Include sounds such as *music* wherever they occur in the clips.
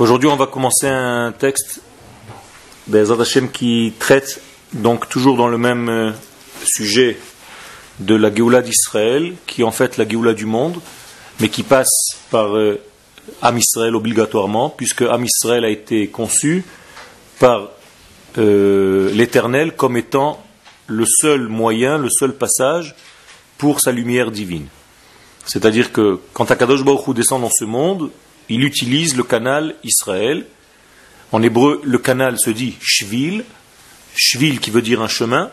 Aujourd'hui, on va commencer un texte Bezat Hashem qui traite donc toujours dans le même euh, sujet de la Géoula d'Israël, qui est en fait la Géoula du monde, mais qui passe par euh, Am Israël obligatoirement, puisque Am Israël a été conçu par euh, l'Éternel comme étant le seul moyen, le seul passage pour sa lumière divine. C'est-à-dire que quand Akadosh Baruch descend dans ce monde, il utilise le canal Israël. En hébreu, le canal se dit shvil, shvil qui veut dire un chemin.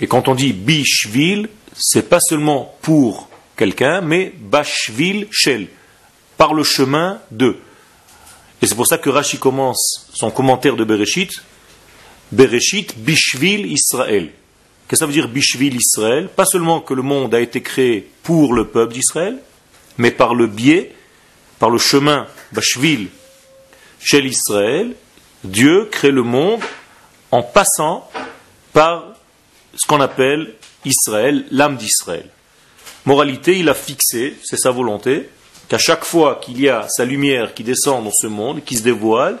Et quand on dit bishvil, c'est pas seulement pour quelqu'un, mais bashvil shel, par le chemin de. Et c'est pour ça que Rashi commence son commentaire de Bereshit, Bereshit bishvil Israël. Qu'est-ce que ça veut dire bishvil Israël? Pas seulement que le monde a été créé pour le peuple d'Israël, mais par le biais par le chemin Bashvil chez l'Israël, Dieu crée le monde en passant par ce qu'on appelle Israël, l'âme d'Israël. Moralité, il a fixé, c'est sa volonté, qu'à chaque fois qu'il y a sa lumière qui descend dans ce monde, qui se dévoile,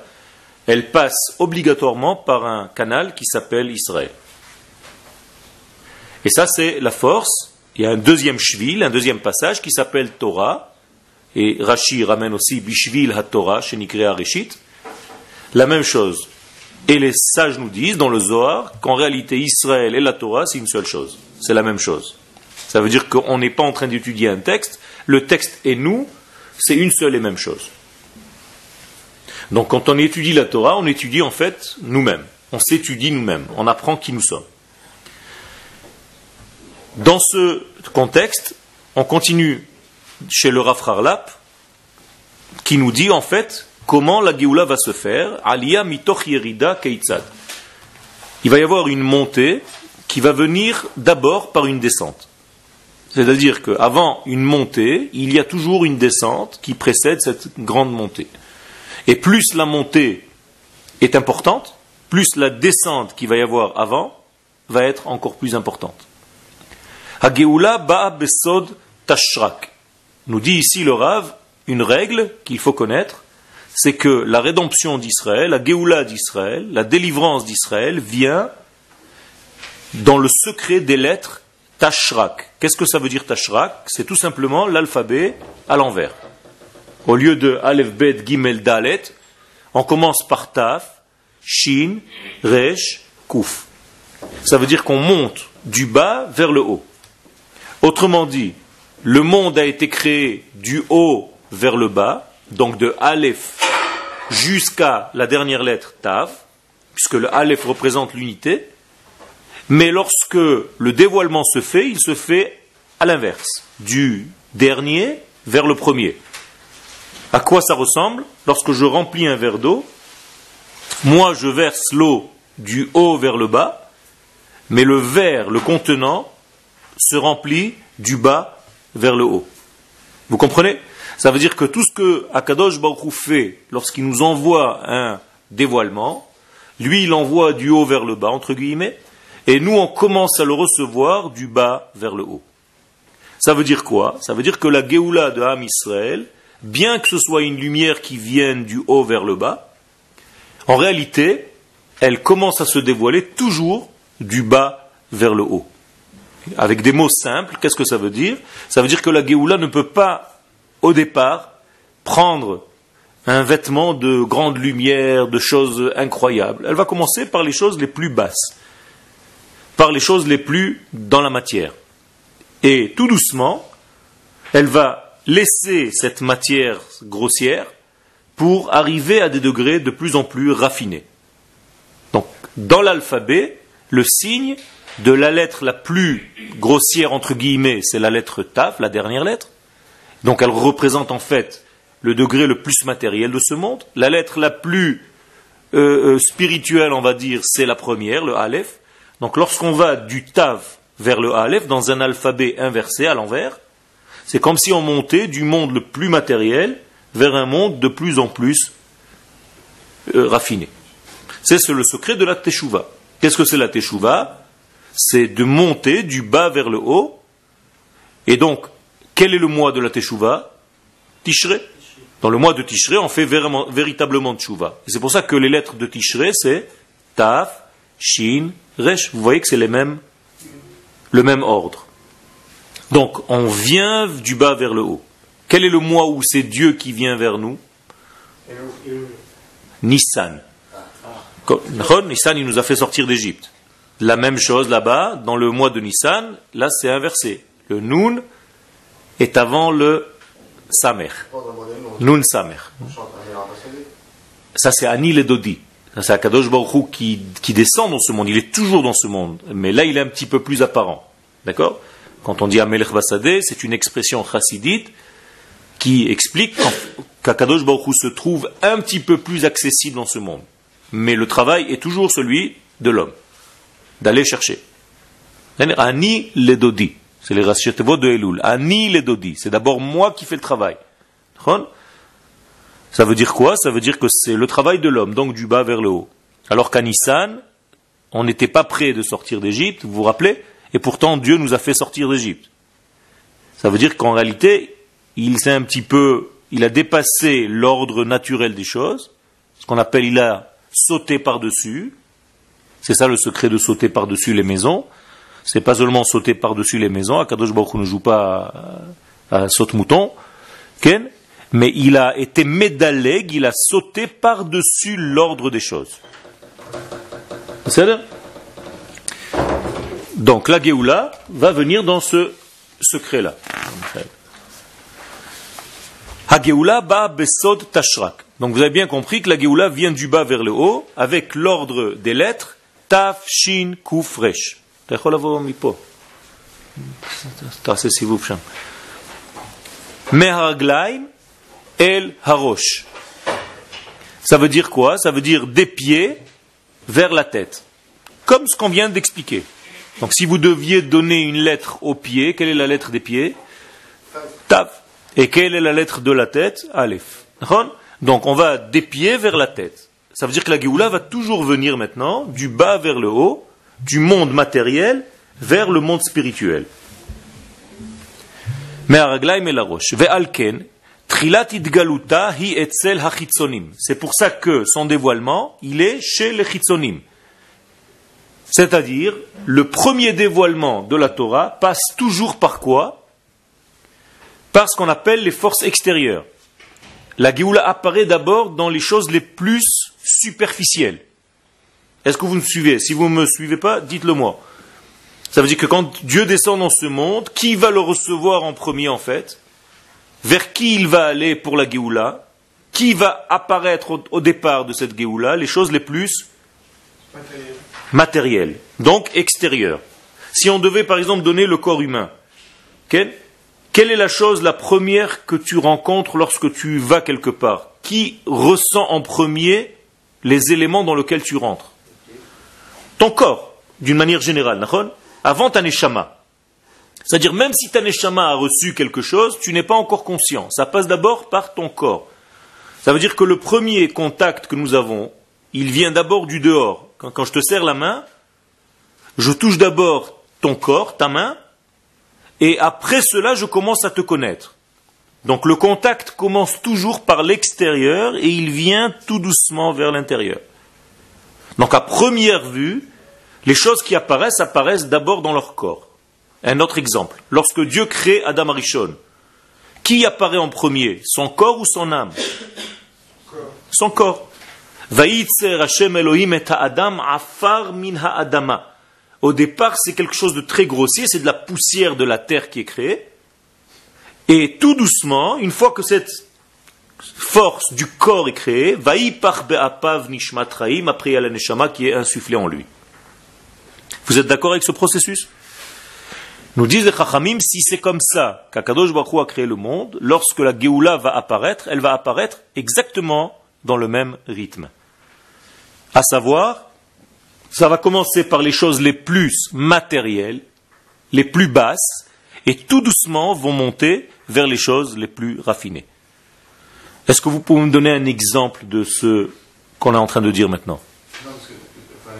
elle passe obligatoirement par un canal qui s'appelle Israël. Et ça, c'est la force. Il y a un deuxième shvil, un deuxième passage qui s'appelle Torah, et Rashi ramène aussi Bishvil HaTorah, Shenikrea Reshit, la même chose. Et les sages nous disent dans le Zohar qu'en réalité Israël et la Torah, c'est une seule chose. C'est la même chose. Ça veut dire qu'on n'est pas en train d'étudier un texte, le texte et nous, c'est une seule et même chose. Donc quand on étudie la Torah, on étudie en fait nous-mêmes. On s'étudie nous-mêmes, on apprend qui nous sommes. Dans ce contexte, on continue chez le Rav qui nous dit en fait comment la Géoula va se faire. Aliyah mitoch yerida keitzad. Il va y avoir une montée qui va venir d'abord par une descente. C'est-à-dire qu'avant une montée, il y a toujours une descente qui précède cette grande montée. Et plus la montée est importante, plus la descente qu'il va y avoir avant va être encore plus importante. Hageoula ba'a besod tashrak nous dit ici le Rav une règle qu'il faut connaître, c'est que la rédemption d'Israël, la Géoula d'Israël, la délivrance d'Israël vient dans le secret des lettres Tashrak. Qu'est-ce que ça veut dire Tashrak? C'est tout simplement l'alphabet à l'envers. Au lieu de Aleph, Bet, Gimel, Dalet, on commence par Taf, Shin, Resh, Kuf. Ça veut dire qu'on monte du bas vers le haut. Autrement dit, le monde a été créé du haut vers le bas, donc de Aleph jusqu'à la dernière lettre Tav, puisque le Aleph représente l'unité. Mais lorsque le dévoilement se fait, il se fait à l'inverse, du dernier vers le premier. À quoi ça ressemble Lorsque je remplis un verre d'eau, moi je verse l'eau du haut vers le bas, mais le verre, le contenant, se remplit du bas vers le haut. Vous comprenez? Ça veut dire que tout ce que Akadosh Baruch fait lorsqu'il nous envoie un dévoilement, lui il envoie du haut vers le bas, entre guillemets, et nous on commence à le recevoir du bas vers le haut. Ça veut dire quoi? Ça veut dire que la Géoula de Ham Israël, bien que ce soit une lumière qui vienne du haut vers le bas, en réalité, elle commence à se dévoiler toujours du bas vers le haut avec des mots simples, qu'est-ce que ça veut dire? Ça veut dire que la Géoula ne peut pas, au départ, prendre un vêtement de grande lumière, de choses incroyables. Elle va commencer par les choses les plus basses, par les choses les plus dans la matière. Et tout doucement, elle va laisser cette matière grossière pour arriver à des degrés de plus en plus raffinés. Donc, dans l'alphabet, le signe de la lettre la plus grossière, entre guillemets, c'est la lettre Taf, la dernière lettre. Donc elle représente en fait le degré le plus matériel de ce monde. La lettre la plus euh, euh, spirituelle, on va dire, c'est la première, le Aleph. Donc lorsqu'on va du Tav vers le Aleph dans un alphabet inversé à l'envers, c'est comme si on montait du monde le plus matériel vers un monde de plus en plus euh, raffiné. C'est le secret de la Teshuvah. Qu'est-ce que c'est la Teshuvah? C'est de monter du bas vers le haut. Et donc, quel est le mois de la Teshuvah Tishré. Dans le mois de Tishré, on fait vraiment, véritablement. Et c'est pour ça que les lettres de Tishré, c'est Taf, Shin, Resh. Vous voyez que c'est les mêmes, le même ordre. Donc, on vient du bas vers le haut. Quel est le mois où c'est Dieu qui vient vers nous? Nissan. Nissan, il nous a fait sortir d'Égypte. La même chose là-bas, dans le mois de Nissan, là c'est inversé. Le Nun est avant le Samer. Nun Samer. Ça c'est Anil et Dodi. C'est Akadosh Baruch qui, qui descend dans ce monde. Il est toujours dans ce monde. Mais là, il est un petit peu plus apparent. D'accord? Quand on dit Amelech Basadeh, c'est une expression chassidite qui explique qu'Akadosh Baruch se trouve un petit peu plus accessible dans ce monde. Mais le travail est toujours celui de l'homme d'aller chercher. Ani le dodi. C'est les rachetevot de Elul. Ani le dodi. C'est d'abord moi qui fais le travail. Ça veut dire quoi? Ça veut dire que c'est le travail de l'homme, donc du bas vers le haut. Alors qu'à Nissan, on n'était pas prêt de sortir d'Égypte, vous vous rappelez? Et pourtant, Dieu nous a fait sortir d'Égypte. Ça veut dire qu'en réalité, il s'est un petit peu, il a dépassé l'ordre naturel des choses, ce qu'on appelle, il a sauté par-dessus, c'est ça le secret de sauter par-dessus les maisons. C'est pas seulement sauter par-dessus les maisons. Akadosh Baruch ne joue pas à, saute-mouton. Mais il a été médaleg, il a sauté par-dessus l'ordre des choses. C'est Donc la Géoula va venir dans ce secret-là. Ba besod tashrak. Donc vous avez bien compris que la Géoula vient du bas vers le haut, avec l'ordre des lettres Taf, Shin, Kuf, Resh. אתה יכול לבוא מפה. תעשה סיבוב שם. מהרגליים אל הראש. Ça veut dire quoi Ça veut dire des pieds vers la tête. Comme ce qu'on vient d'expliquer. Donc si vous deviez donner une lettre aux pieds, quelle est la lettre des pieds Taf. Et quelle est la lettre de la tête Aleph. Donc on va des pieds vers la tête. Ça veut dire que la Géoula va toujours venir maintenant du bas vers le haut, du monde matériel vers le monde spirituel. C'est pour ça que son dévoilement, il est chez les chitzonim. C'est-à-dire, le premier dévoilement de la Torah passe toujours par quoi? Par ce qu'on appelle les forces extérieures. La Géoula apparaît d'abord dans les choses les plus superficielle. Est-ce que vous me suivez? Si vous ne me suivez pas, dites-le moi. Ça veut dire que quand Dieu descend dans ce monde, qui va le recevoir en premier en fait? Vers qui il va aller pour la Géoula? Qui va apparaître au, départ de cette Géoula? Les choses les plus matérielles, donc extérieures. Si on devait par exemple donner le corps humain, quelle est la chose la première que tu rencontres lorsque tu vas quelque part? Qui ressent en premier les éléments dans lesquels tu rentres. Ton corps, d'une manière générale, avant ta neshama. C'est-à-dire, même si ta neshama a reçu quelque chose, tu n'es pas encore conscient. Ça passe d'abord par ton corps. Ça veut dire que le premier contact que nous avons, il vient d'abord du dehors. Quand, quand je te serre la main, je touche d'abord ton corps, ta main, et après cela, je commence à te connaître. Donc le contact commence toujours par l'extérieur et il vient tout doucement vers l'intérieur. Donc à première vue, les choses qui apparaissent apparaissent d'abord dans leur corps. Un autre exemple, lorsque Dieu crée Adam Arishon, qui apparaît en premier? Son corps ou son âme? Son corps. Au départ, c'est quelque chose de très grossier, c'est de la poussière de la terre qui est créée. Et tout doucement, une fois que cette force du corps est créée, vaï par be'apav nishmatraim, après il la neshama qui est insufflée en lui. Vous êtes d'accord avec ce processus? Nous disent les chachamim, si c'est comme ça qu'Akadosh Baruch a créé le monde, lorsque la Géoula va apparaître, elle va apparaître exactement dans le même rythme. À savoir, ça va commencer par les choses les plus matérielles, les plus basses, et tout doucement vont monter vers les choses les plus raffinées. Est-ce que vous pouvez me donner un exemple de ce qu'on est en train de dire maintenant? Non, parce que, enfin,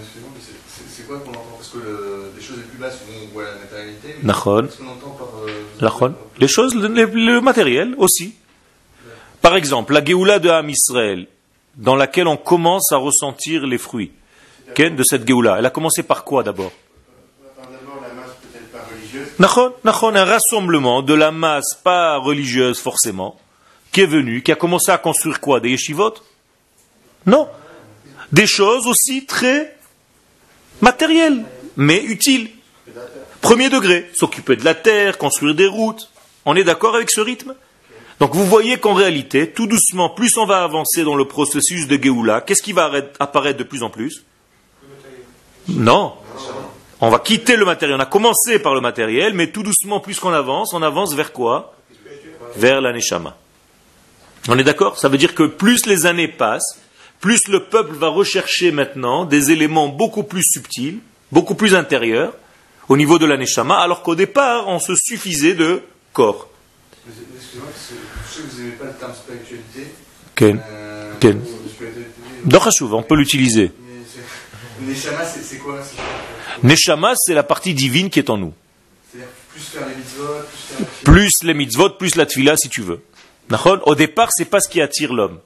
c'est quoi qu'on entend? Parce que les choses les plus basses, on voit la matérialité. Mais qu'est-ce qu'on entend par. Euh, les choses, le, le, matériel aussi. Par exemple, la Géoula de Ham Israël, dans laquelle on commence à ressentir les fruits de cette Géoula, elle a commencé par quoi d'abord? Un rassemblement de la masse pas religieuse forcément, qui est venu, qui a commencé à construire quoi Des yeshivot? Non. Des choses aussi très matérielles, mais utiles. Premier degré, s'occuper de la terre, construire des routes. On est d'accord avec ce rythme? Donc vous voyez qu'en réalité, tout doucement, plus on va avancer dans le processus de Géoula, qu'est-ce qui va apparaître de plus en plus? Non. On va quitter le matériel. On a commencé par le matériel, mais tout doucement, plus qu'on avance, on avance vers quoi? Vers l'aneshama. On est d'accord? Ça veut dire que plus les années passent, plus le peuple va rechercher maintenant des éléments beaucoup plus subtils, beaucoup plus intérieurs, au niveau de l'aneshama, alors qu'au départ, on se suffisait de corps. Excusez-moi, je sais que vous n'aimez pas le terme spiritualité. Ken. Euh, Ken. on peut l'utiliser. Neshama, c'est quoi Neshama, c'est la partie divine qui est en nous. Plus les mitzvot, plus Plus les plus la tfila si tu veux. Au départ, c'est pas ce qui attire l'homme.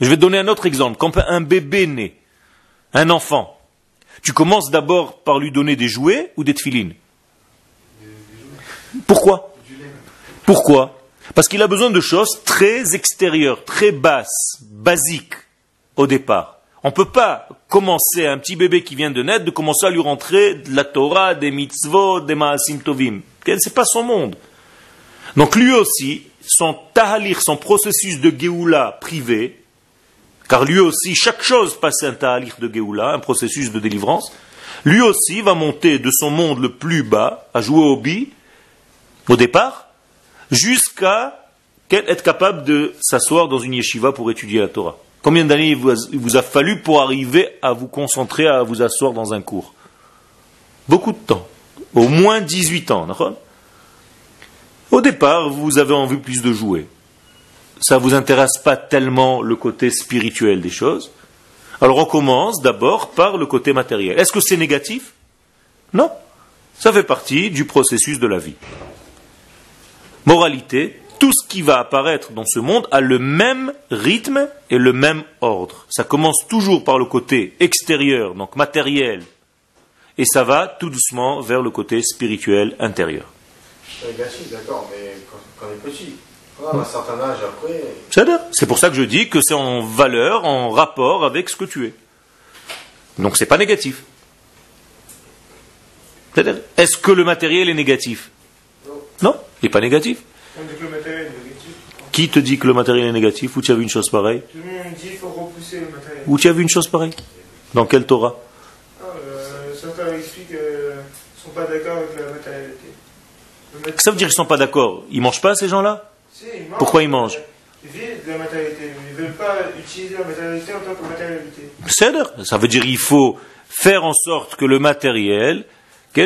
Je vais te donner un autre exemple. Quand un bébé naît, un enfant, tu commences d'abord par lui donner des jouets ou des tfilines? Pourquoi? Pourquoi? Parce qu'il a besoin de choses très extérieures, très basses, basiques au départ. On ne peut pas commencer un petit bébé qui vient de naître, de commencer à lui rentrer la Torah, des mitzvot, des maasim tovim. Ce n'est pas son monde. Donc lui aussi, son tahalir, son processus de Géoula privé, car lui aussi, chaque chose passe un tahalir de Géoula, un processus de délivrance, lui aussi va monter de son monde le plus bas, à jouer au bi, au départ, jusqu'à être capable de s'asseoir dans une yeshiva pour étudier la Torah. Combien d'années il vous a fallu pour arriver à vous concentrer, à vous asseoir dans un cours? Beaucoup de temps. Au moins 18 ans. Au départ, vous avez envie plus de jouer. Ça ne vous intéresse pas tellement le côté spirituel des choses. Alors on commence d'abord par le côté matériel. Est-ce que c'est négatif? Non. Ça fait partie du processus de la vie. Moralité, tout ce qui va apparaître dans ce monde a le même rythme et le même ordre. Ça commence toujours par le côté extérieur, donc matériel, et ça va tout doucement vers le côté spirituel intérieur. d'accord, mais quand, on est petit, à un certain âge après. C'est pour ça que je dis que c'est en valeur, en rapport avec ce que tu es. Donc c'est pas négatif. Est-ce que le matériel est négatif? Non, il n'est pas négatif. Qui te dit que le matériel est négatif Où tu as vu une chose pareille Tout le monde dit qu'il faut repousser le matériel. Où tu as vu une chose pareille Dans quel Torah ah, euh, Certains expliquent qu'ils ne sont pas d'accord avec la matérialité. Ça veut dire qu'ils ne sont pas d'accord. Ils ne mangent pas ces gens-là si, ils mangent. Pourquoi ils mangent Ils vivent de la matérialité. Ils ne veulent pas utiliser la matérialité en tant que matérialité. C'est Ça veut dire qu'il faut faire en sorte que le matériel qu'elle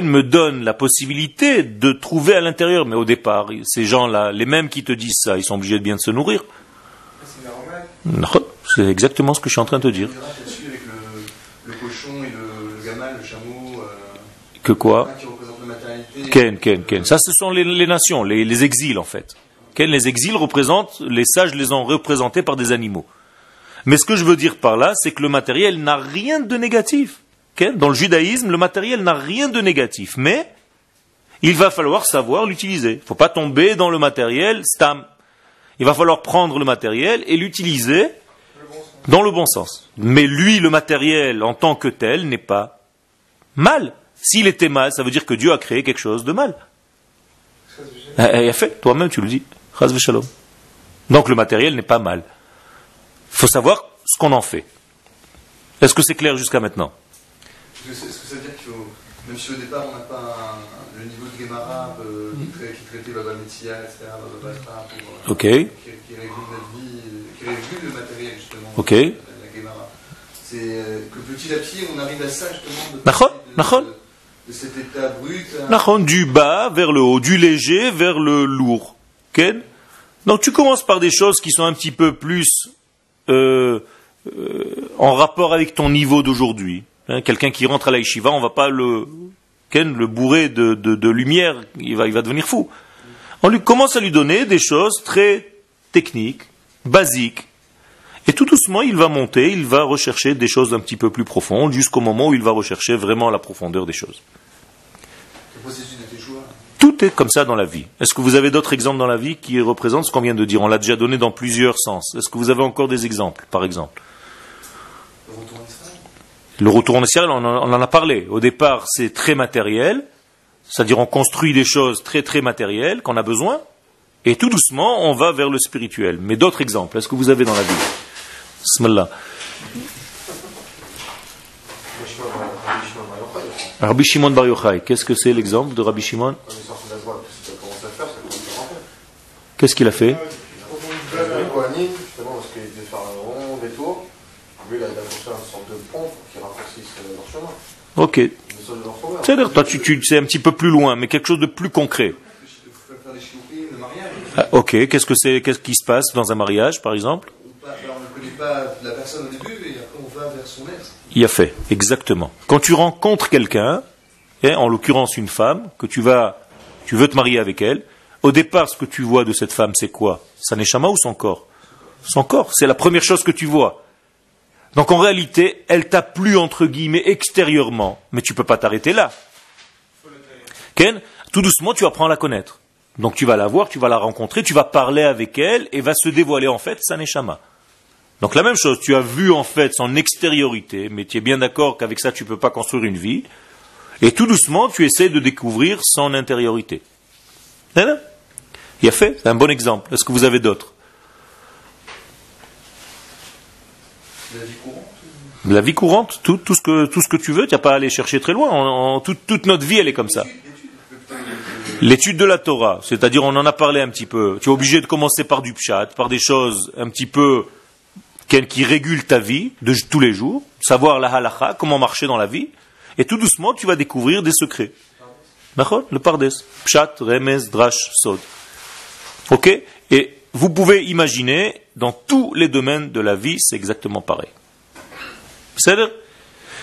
me donne la possibilité de trouver à l'intérieur. Mais au départ, ces gens-là, les mêmes qui te disent ça, ils sont obligés de bien se nourrir. C'est exactement ce que je suis en train de te dire. Euh, que quoi Ken, Ken, Ken. Ça, ce sont les, nations, les, exils en fait. Ken, les exils représentent, les sages les ont représentés par des animaux. Mais ce que je veux dire par là, c'est que le matériel n'a rien de négatif. Dans le judaïsme, le matériel n'a rien de négatif, mais il va falloir savoir l'utiliser. Il ne faut pas tomber dans le matériel stam. Il va falloir prendre le matériel et l'utiliser dans le bon sens. Mais lui, le matériel en tant que tel, n'est pas mal. S'il était mal, ça veut dire que Dieu a créé quelque chose de mal. Il eh, eh, a fait, toi-même tu le dis. Donc le matériel n'est pas mal. Il faut savoir ce qu'on en fait. Est-ce que c'est clair jusqu'à maintenant? Est-ce que ça veut dire que même si au départ on n'a pas le niveau de Gemara euh, qui, traitait Baba Metzia, etc., Baba pour, euh, qui, qui régule notre vie, qui régule le matériel justement, la, la Gemara, c'est euh, que petit à petit on arrive à ça justement de, de, de, de cet état brut. À... Du bas vers le haut, du léger vers le lourd. Ken? Donc tu commences par des choses qui sont un petit peu plus euh, euh, en rapport avec ton niveau d'aujourd'hui. Hein, quelqu'un qui rentre à la yeshiva, on va pas le, le bourrer de, lumière, il va, il va devenir fou. On lui commence à lui donner des choses très techniques, basiques. Et tout doucement, il va monter, il va rechercher des choses un petit peu plus profondes, jusqu'au moment où il va rechercher vraiment la profondeur des choses. De. Tout est comme ça dans la vie. Est-ce que vous avez d'autres exemples dans la vie qui représentent ce qu'on vient de dire? On l'a déjà donné dans plusieurs sens. Est-ce que vous avez encore des exemples, par exemple? Le retour en Israël. On en, a parlé. Au départ, c'est très matériel, c'est-à-dire on construit des choses très très matérielles qu'on a besoin, et tout doucement, on va vers le spirituel. Mais d'autres exemples, est-ce que vous avez dans la vie Bismillah. Rabbi Shimon Bar Yochai, qu'est-ce que c'est l'exemple de Rabbi Shimon qu'est-ce qu'il a fait parce qu'il un rond détour. Il a il a construit une sorte de pont pour qu'il raccourcisse euh, leur chemin. Ok. C'est-à-dire, toi, tu, tu c'est un petit peu plus loin, mais quelque chose de plus concret. Ah, ok, qu'est-ce que c'est, qu'est-ce qui se passe dans un mariage, par exemple? Alors, on ne connaît pas la personne au début, et après on va vers son être. Il y a fait, exactement. Quand tu rencontres quelqu'un, en l'occurrence une femme, que tu vas, tu veux te marier avec elle, au départ, ce que tu vois de cette femme, c'est quoi? Sa neshama ou son corps? Son corps, c'est la première chose que tu vois. Donc en réalité, elle t'a plu entre guillemets extérieurement, mais tu peux pas t'arrêter là. Ken, tout doucement, tu apprends à la connaître. Donc tu vas la voir, tu vas la rencontrer, tu vas parler avec elle et va se dévoiler en fait sa neshama. Donc la même chose, tu as vu en fait son extériorité, mais tu es bien d'accord qu'avec ça tu ne peux pas construire une vie. Et tout doucement, tu essaies de découvrir son intériorité. Il a fait, un bon exemple. Est-ce que vous avez d'autres? La vie courante. Tout, tout, ce que, tout ce que tu veux, tu n'as pas à aller chercher très loin. En- en- toute, toute notre vie, elle est comme ça. L'étude de la Torah, c'est-à-dire on en a parlé un petit peu. Tu es obligé de commencer par du pshat, par des choses un petit peu qui, régulent ta vie de tous les jours, savoir la halacha, comment marcher dans la vie, et tout doucement tu vas découvrir des secrets. Le pardes, pshat, remez, drash, sod. Ok? Et vous pouvez imaginer, dans tous les domaines de la vie, c'est exactement pareil. C'est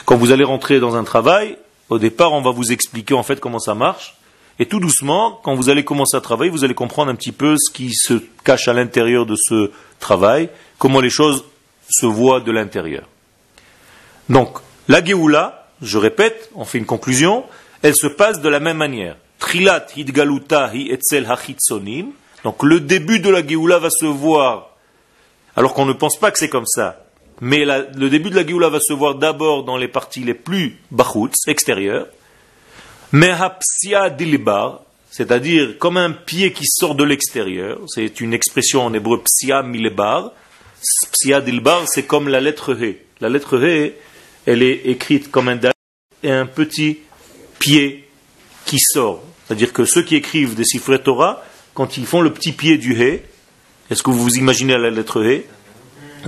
quand vous allez rentrer dans un travail, au départ, on va vous expliquer en fait comment ça marche. Et tout doucement, quand vous allez commencer à travailler, vous allez comprendre un petit peu ce qui se cache à l'intérieur de ce travail, comment les choses se voient de l'intérieur. Donc, la Géoula, je répète, on fait une conclusion, elle se passe de la même manière. Trilat hidgaluta hi etzel hachitsonim. Donc, le début de la Géoula va se voir, alors qu'on ne pense pas que c'est comme ça. Mais le début de la Géoula va se voir d'abord dans les parties les plus bachutz, extérieures. Mehapsia dilbar, c'est-à-dire comme un pied qui sort de l'extérieur. C'est une expression en hébreu psia milebar. Psia dilbar, c'est comme la lettre He. La lettre He, elle est écrite comme un et un petit pied qui sort. C'est-à-dire que ceux qui écrivent des Sifrei Torah, quand ils font le petit pied du He, est-ce que vous vous imaginez la lettre He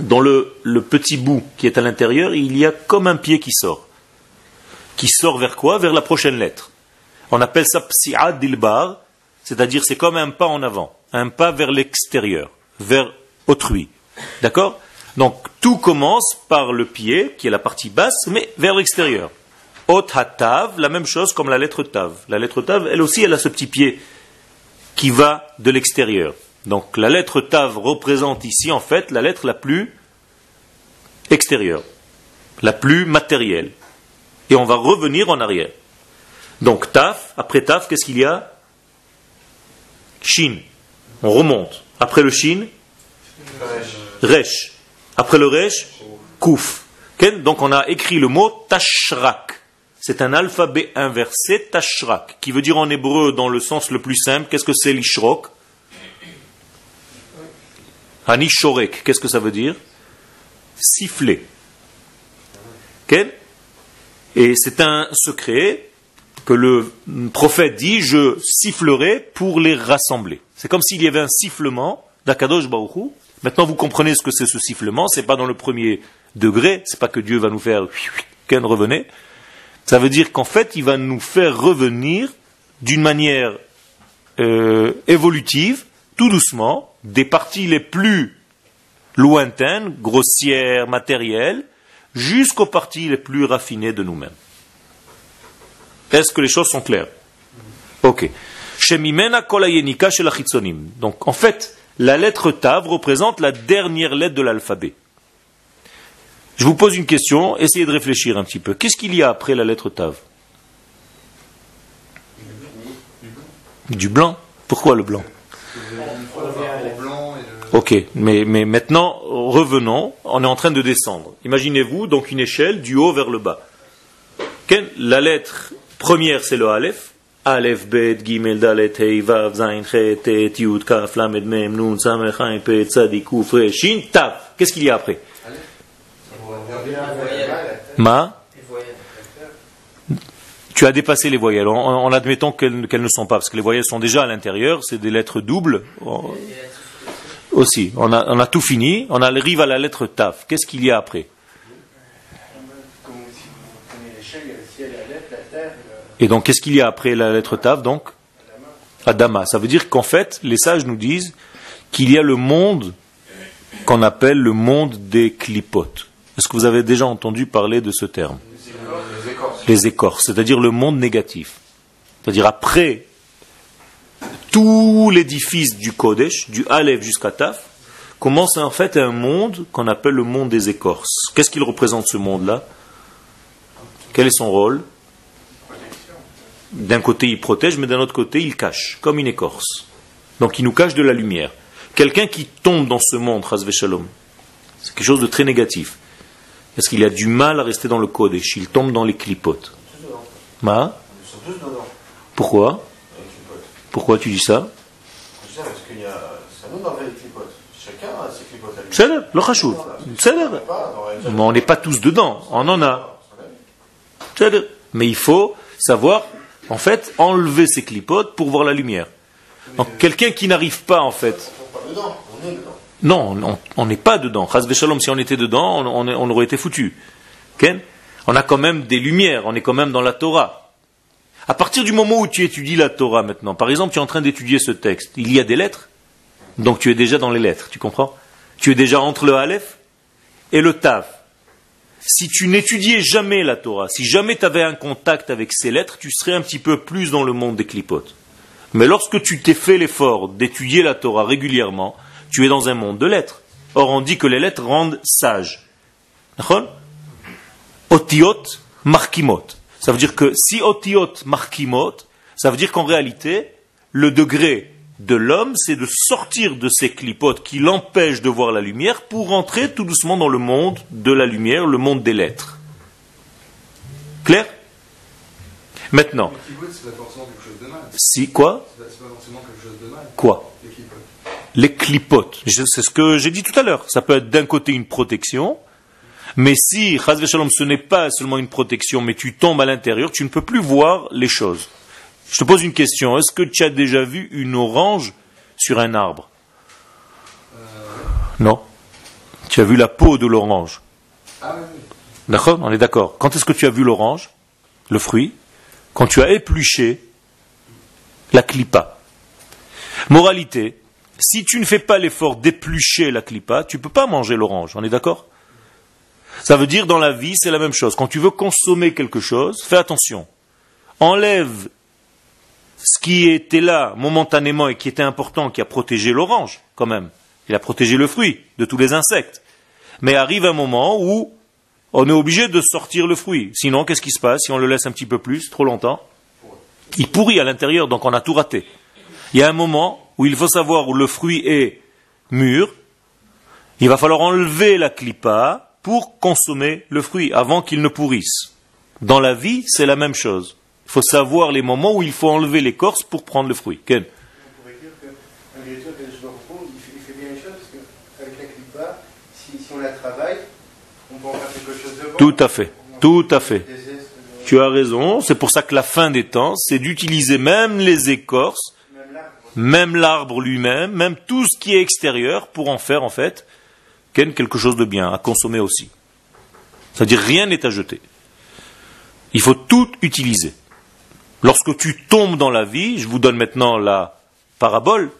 Dans le, petit bout qui est à l'intérieur, il y a comme un pied qui sort. Qui sort vers quoi? Vers la prochaine lettre. On appelle ça psi'ad dilbar, c'est-à-dire c'est comme un pas en avant, un pas vers l'extérieur, vers autrui. D'accord? Donc tout commence par le pied, qui est la partie basse, mais vers l'extérieur. Ot hatav, la même chose comme la lettre tav. La lettre tav, elle aussi, elle a ce petit pied qui va de l'extérieur. Donc la lettre tav représente ici en fait la lettre la plus extérieure, la plus matérielle. Et on va revenir en arrière. Donc taf, après taf, qu'est-ce qu'il y a? Shin. On remonte. Après le shin, resh. Après le resh, kouf. Donc on a écrit le mot tashrak. C'est un alphabet inversé, tashrak, qui veut dire en hébreu, dans le sens le plus simple, qu'est-ce que c'est l'ishrok? Anishorek, qu'est-ce que ça veut dire? Siffler. Ken Et c'est un secret que le prophète dit, je sifflerai pour les rassembler. C'est comme s'il y avait un sifflement d'Akadosh Baruch Hu. Maintenant, vous comprenez ce que c'est ce sifflement. C'est pas dans le premier degré. C'est pas que Dieu va nous faire *laughs* Ken revenez. Ça veut dire qu'en fait, il va nous faire revenir d'une manière euh, évolutive, tout doucement, des parties les plus lointaines, grossières, matérielles, jusqu'aux parties les plus raffinées de nous-mêmes. Est-ce que les choses sont claires? Ok. Donc, en fait, la lettre Tav représente la dernière lettre de l'alphabet. Je vous pose une question, essayez de réfléchir un petit peu. Qu'est-ce qu'il y a après la lettre Tav? Du blanc. Pourquoi le blanc? Ok, mais, mais maintenant, revenons, on est en train de descendre. Imaginez-vous donc une échelle du haut vers le bas. La lettre première, c'est le Aleph. Aleph, Bet, Gimel, Dalet, Hei, Vav, Zain, Chet, Tet, Yud, Kaf, Lamed, Mem, Nun, Samech, Hain, Pet, Tzadik, Shin, Tav. Qu'est-ce qu'il y a après? Ma? Tu as dépassé les voyelles, en, admettant qu'elles ne sont pas, parce que les voyelles sont déjà à l'intérieur, c'est des lettres doubles. Aussi, on a, on a tout fini, on arrive à la lettre Taf. Qu'est-ce qu'il y a après? Et donc, qu'est-ce qu'il y a après la lettre Tav Donc? Adama. Ça veut dire qu'en fait, les sages nous disent qu'il y a le monde qu'on appelle le monde des clipotes. Est-ce que vous avez déjà entendu parler de ce terme? Les écorces, c'est-à-dire le monde négatif. C'est-à-dire après tout l'édifice du Kodesh, du Aleph jusqu'à Taf, commence en fait un monde qu'on appelle le monde des écorces. Qu'est-ce qu'il représente ce monde-là? Quel est son rôle? D'un côté il protège, mais d'un autre côté il cache, comme une écorce. Donc il nous cache de la lumière. Quelqu'un qui tombe dans ce monde, Shalom, c'est quelque chose de très négatif. Parce qu'il a du mal à rester dans le Kodesh, il tombe dans les clipotes. Ma Pourquoi Pourquoi tu dis ça Parce qu'il y a. Chacun a ses clipotes le Mais on n'est pas tous dedans, on en a. Mais il faut savoir en fait, enlever ses clipotes pour voir la lumière. Donc quelqu'un qui n'arrive pas, en fait. Non, on n'est pas dedans. Shalom, si on était dedans, on, aurait été foutu. On a quand même des lumières, on est quand même dans la Torah. À partir du moment où tu étudies la Torah maintenant, par exemple, tu es en train d'étudier ce texte, il y a des lettres, donc tu es déjà dans les lettres, tu comprends? Tu es déjà entre le Aleph et le Tav si tu n'étudiais jamais la Torah, si jamais tu avais un contact avec ces lettres, tu serais un petit peu plus dans le monde des clipotes. Mais lorsque tu t'es fait l'effort d'étudier la Torah régulièrement, tu es dans un monde de lettres. Or, on dit que les lettres rendent sages. Otiot markimot. Ça veut dire que si otiot markimot, ça veut dire qu'en réalité, le degré de l'homme, c'est de sortir de ces clipotes qui l'empêchent de voir la lumière pour entrer tout doucement dans le monde de la lumière, le monde des lettres. Clair? Maintenant. Si quoi? Quoi? Les clipotes. C'est ce que j'ai dit tout à l'heure. Ça peut être d'un côté une protection, mais si, Shalom, ce n'est pas seulement une protection, mais tu tombes à l'intérieur, tu ne peux plus voir les choses. Je te pose une question. Est-ce que tu as déjà vu une orange sur un arbre? Non. Tu as vu la peau de l'orange? D'accord? On est d'accord. Quand est-ce que tu as vu l'orange? Le fruit? Quand tu as épluché la clipa? Moralité, si tu ne fais pas l'effort d'éplucher la clipa, tu ne peux pas manger l'orange. On est d'accord? Ça veut dire dans la vie, c'est la même chose. Quand tu veux consommer quelque chose, fais attention. Enlève ce qui était là momentanément et qui était important, qui a protégé l'orange, quand même. Il a protégé le fruit de tous les insectes. Mais arrive un moment où on est obligé de sortir le fruit. Sinon, qu'est-ce qui se passe si on le laisse un petit peu plus, trop longtemps? Il pourrit à l'intérieur, donc on a tout raté. Il y a un moment où il faut savoir où le fruit est mûr. Il va falloir enlever la clipa pour consommer le fruit avant qu'il ne pourrisse. Dans la vie, c'est la même chose. Il faut savoir les moments où il faut enlever l'écorce pour prendre le fruit. Ken On pourrait dire qu'un directeur que je me repose, il fait bien les choses parce qu'avec la clipa, si, si on la travaille, on peut en faire quelque chose de bon. Tout à fait. Tout à fait. Tu as raison. C'est pour ça que la fin des temps, c'est d'utiliser même les écorces, même l'arbre lui-même, même tout ce qui est extérieur pour en faire en fait quelque chose de bien, à consommer aussi. C'est-à-dire rien n'est à jeter. Il faut tout utiliser. Lorsque tu tombes dans la vie, je vous donne maintenant la parabole,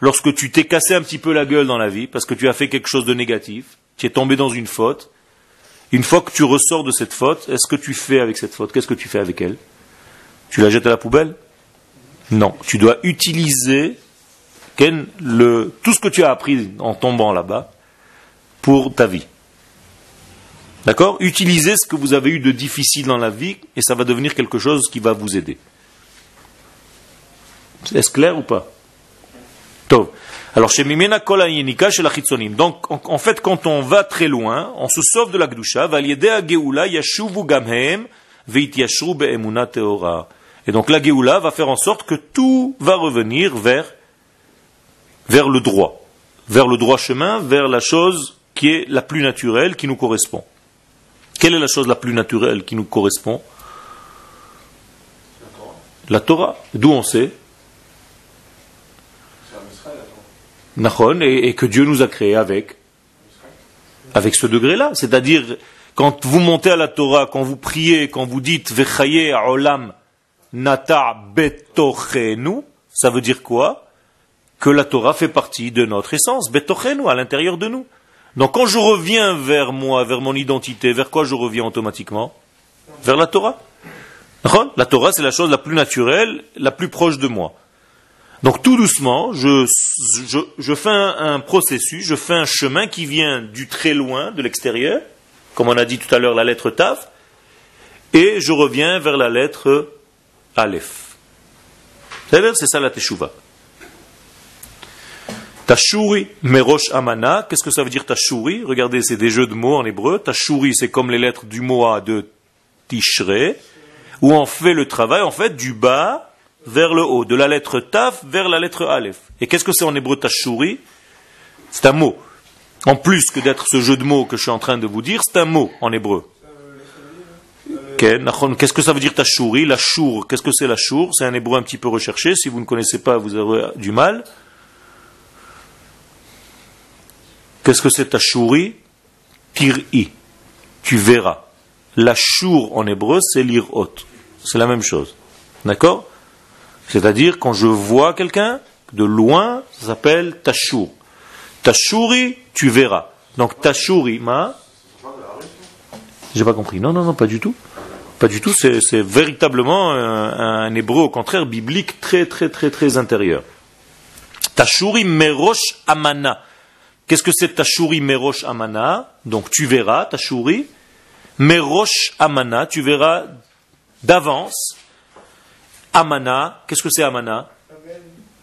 lorsque tu t'es cassé un petit peu la gueule dans la vie parce que tu as fait quelque chose de négatif, tu es tombé dans une faute, une fois que tu ressors de cette faute, est-ce que tu fais avec cette faute? Qu'est-ce que tu fais avec elle? Tu la jettes à la poubelle? Non, tu dois utiliser le, tout ce que tu as appris en tombant là-bas pour ta vie. D'accord? Utilisez ce que vous avez eu de difficile dans la vie et ça va devenir quelque chose qui va vous aider. Est-ce clair ou pas? Alors, chez Mimena Kol chez la Chitzonim. Donc, en, en fait, quand on va très loin, on se sauve de la Gdusha, Et donc, la Geula va faire en sorte que tout va revenir vers, le droit. Vers le droit chemin, vers la chose qui est la plus naturelle, qui nous correspond. Quelle est la chose la plus naturelle qui nous correspond? La Torah. D'où on sait? Et, et que Dieu nous a créé avec, avec ce degré-là. C'est-à-dire, quand vous montez à la Torah, quand vous priez, quand vous dites Vechaye olam nata betochenu, ça veut dire quoi? Que la Torah fait partie de notre essence, betochenu, à l'intérieur de nous. Donc quand je reviens vers moi, vers mon identité, vers quoi je reviens automatiquement? Vers la Torah. La Torah, c'est la chose la plus naturelle, la plus proche de moi. Donc tout doucement, je, je, fais un, processus, je fais un chemin qui vient du très loin, de l'extérieur, comme on a dit tout à l'heure la lettre Taf, et je reviens vers la lettre Aleph. C'est ça la Teshuvah. Tashuri Merosh Amana, qu'est-ce que ça veut dire Tashuri? Regardez, c'est des jeux de mots en hébreu. Tashuri, c'est comme les lettres du Moa de Tishre, où on fait le travail, en fait, du bas vers le haut, de la lettre Taf vers la lettre Aleph. Et qu'est-ce que c'est en hébreu Tashuri? C'est un mot. En plus que d'être ce jeu de mots que je suis en train de vous dire, c'est un mot en hébreu. Qu'est-ce que ça veut dire Tashuri La chour, qu'est-ce que c'est la chour? C'est un hébreu un petit peu recherché. Si vous ne connaissez pas, vous aurez du mal. Qu'est-ce que c'est Tashuri Tir'i. Tu verras. La chour en hébreu, c'est l'irot. C'est la même chose. D'accord? C'est-à-dire, quand je vois quelqu'un, de loin, ça s'appelle Tashur. Tashuri, tu verras. Donc Tashuri, ma? J'ai pas compris. Non, non, non, pas du tout. Pas du tout. C'est véritablement un, hébreu, au contraire, biblique, très, très, très, très intérieur. Tashuri merosh amana. Qu'est-ce que c'est Tashuri merosh amana? Donc tu verras, Tashuri. Merosh amana, tu verras d'avance Amana, qu'est-ce que c'est Amana?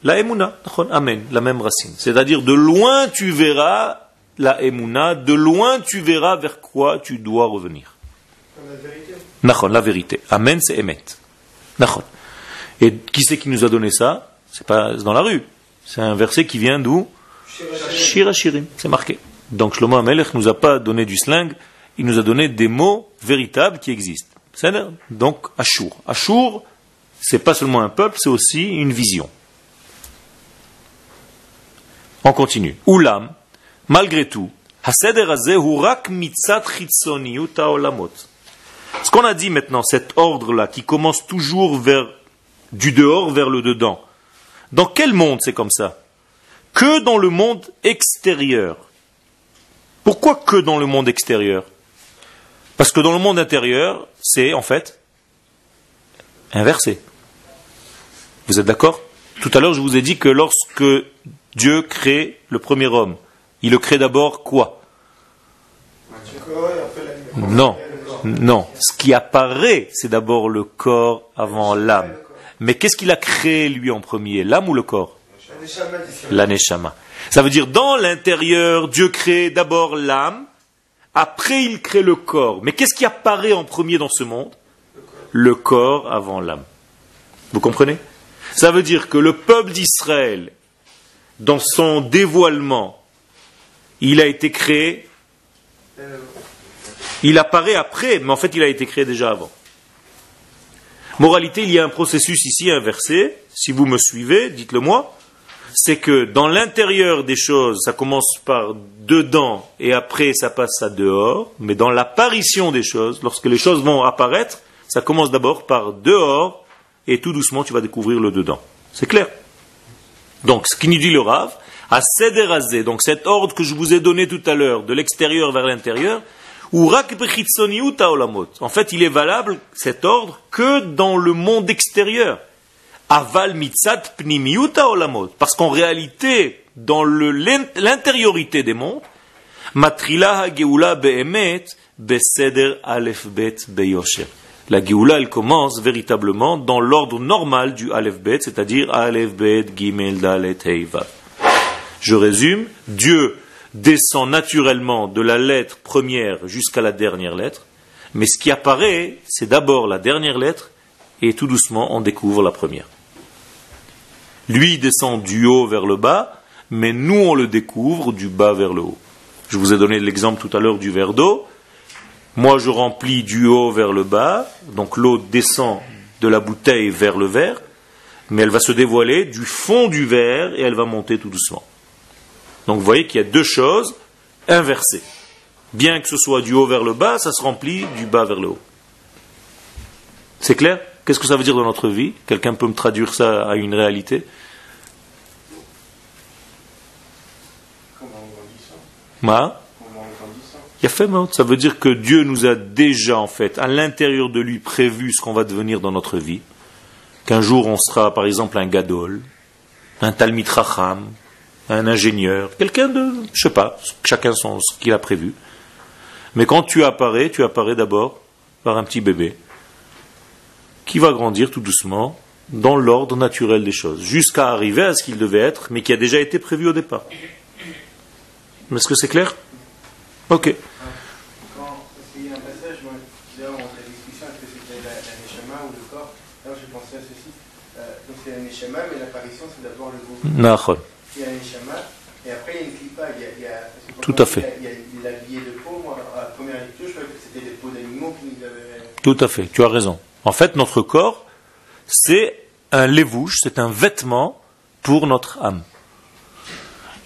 La Emuna, Amen, la même racine. C'est-à-dire de loin tu verras la Emuna, de loin tu verras vers quoi tu dois revenir. La vérité. La vérité. Amen, c'est Emet. Et qui c'est qui nous a donné ça? C'est pas dans la rue. C'est un verset qui vient d'où? Shirachirim. C'est marqué. Donc Shlomo Amelech nous a pas donné du slang, il nous a donné des mots véritables qui existent. Donc Ashur. Ashur, c'est pas seulement un peuple, c'est aussi une vision. On continue. Oulam, malgré tout, ce qu'on a dit maintenant, cet ordre-là qui commence toujours vers, du dehors vers le dedans, dans quel monde c'est comme ça? Que dans le monde extérieur. Pourquoi que dans le monde extérieur? Parce que dans le monde intérieur, c'est en fait inversé. Vous êtes d'accord? Tout à l'heure, je vous ai dit que lorsque Dieu crée le premier homme, il le crée d'abord quoi? Non, non. Ce qui apparaît, c'est d'abord le corps avant l'âme. Mais qu'est-ce qu'il a créé lui en premier? L'âme ou le corps? L'aneshama. Ça veut dire dans l'intérieur, Dieu crée d'abord l'âme, après il crée le corps. Mais qu'est-ce qui apparaît en premier dans ce monde? Le corps avant l'âme. Vous comprenez? Ça veut dire que le peuple d'Israël, dans son dévoilement, il a été créé, il apparaît après, mais en fait il a été créé déjà avant. Moralité, il y a un processus ici inversé, si vous me suivez, dites-le moi, c'est que dans l'intérieur des choses, ça commence par dedans et après ça passe à dehors, mais dans l'apparition des choses, lorsque les choses vont apparaître, ça commence d'abord par dehors et tout doucement tu vas découvrir le dedans. C'est clair? Donc, ce qui nous dit le Rav, à Sederazé, donc cet ordre que je vous ai donné tout à l'heure, de l'extérieur vers l'intérieur, ou En fait, il est valable, cet ordre, que dans le monde extérieur. Aval mitzat pnimiuta olamot. Parce qu'en réalité, dans l'intériorité des mondes, matrila be'emet beseder aleph bet beyosher. La Géoula, elle commence véritablement dans l'ordre normal du Aleph Bet, c'est-à-dire Aleph Bet Gimel Dalet Hei Vav. Je résume, Dieu descend naturellement de la lettre première jusqu'à la dernière lettre, mais ce qui apparaît, c'est d'abord la dernière lettre, et tout doucement on découvre la première. Lui descend du haut vers le bas, mais nous on le découvre du bas vers le haut. Je vous ai donné l'exemple tout à l'heure du verre d'eau. Moi je remplis du haut vers le bas, donc l'eau descend de la bouteille vers le verre, mais elle va se dévoiler du fond du verre et elle va monter tout doucement. Donc vous voyez qu'il y a deux choses inversées. Bien que ce soit du haut vers le bas, ça se remplit du bas vers le haut. C'est clair? Qu'est-ce que ça veut dire dans notre vie? Quelqu'un peut me traduire ça à une réalité? Ma? Ça veut dire que Dieu nous a déjà, en fait, à l'intérieur de lui, prévu ce qu'on va devenir dans notre vie. Qu'un jour, on sera, par exemple, un gadol, un talmid racham, un ingénieur, quelqu'un de, je sais pas, chacun son, ce qu'il a prévu. Mais quand tu apparais, tu apparais d'abord par un petit bébé qui va grandir tout doucement dans l'ordre naturel des choses, jusqu'à arriver à ce qu'il devait être, mais qui a déjà été prévu au départ. Est-ce que c'est clair? Ok. Qu'il y a un Tout à fait. Il y a, il y a l'habillé de peau, moi, à la première lecture, je croyais que c'était des peaux d'animaux qui nous avaient. Tout à fait, tu as raison. En fait, notre corps, c'est un lévouche, c'est un vêtement pour notre âme.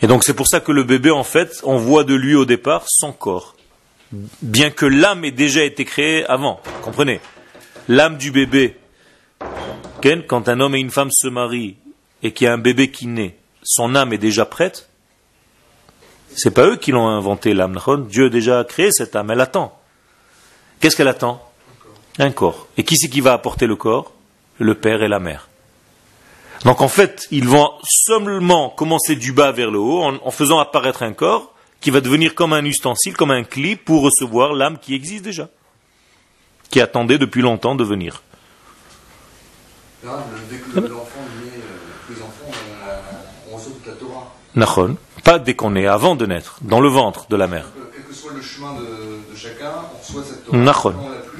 Et donc c'est pour ça que le bébé, en fait, on voit de lui au départ son corps. Bien que l'âme ait déjà été créée avant. Comprenez? L'âme du bébé, Ken, quand un homme et une femme se marient et qu'il y a un bébé qui naît, son âme est déjà prête. C'est pas eux qui l'ont inventé l'âme. Dieu a déjà créé cette âme, elle attend. Qu'est-ce qu'elle attend? Un corps. Et qui c'est qui va apporter le corps? Le père et la mère. Donc en fait, ils vont seulement commencer du bas vers le haut en, en faisant apparaître un corps qui va devenir comme un ustensile, comme un cli pour recevoir l'âme qui existe déjà, qui attendait depuis longtemps de venir. Là, dès que l'enfant naît, euh, tous les enfants, on, a- on reçoit toute la Torah. Pas dès qu'on est, avant de naître, dans le ventre de la mère. Quel que soit le chemin de, de chacun, on reçoit cette Torah.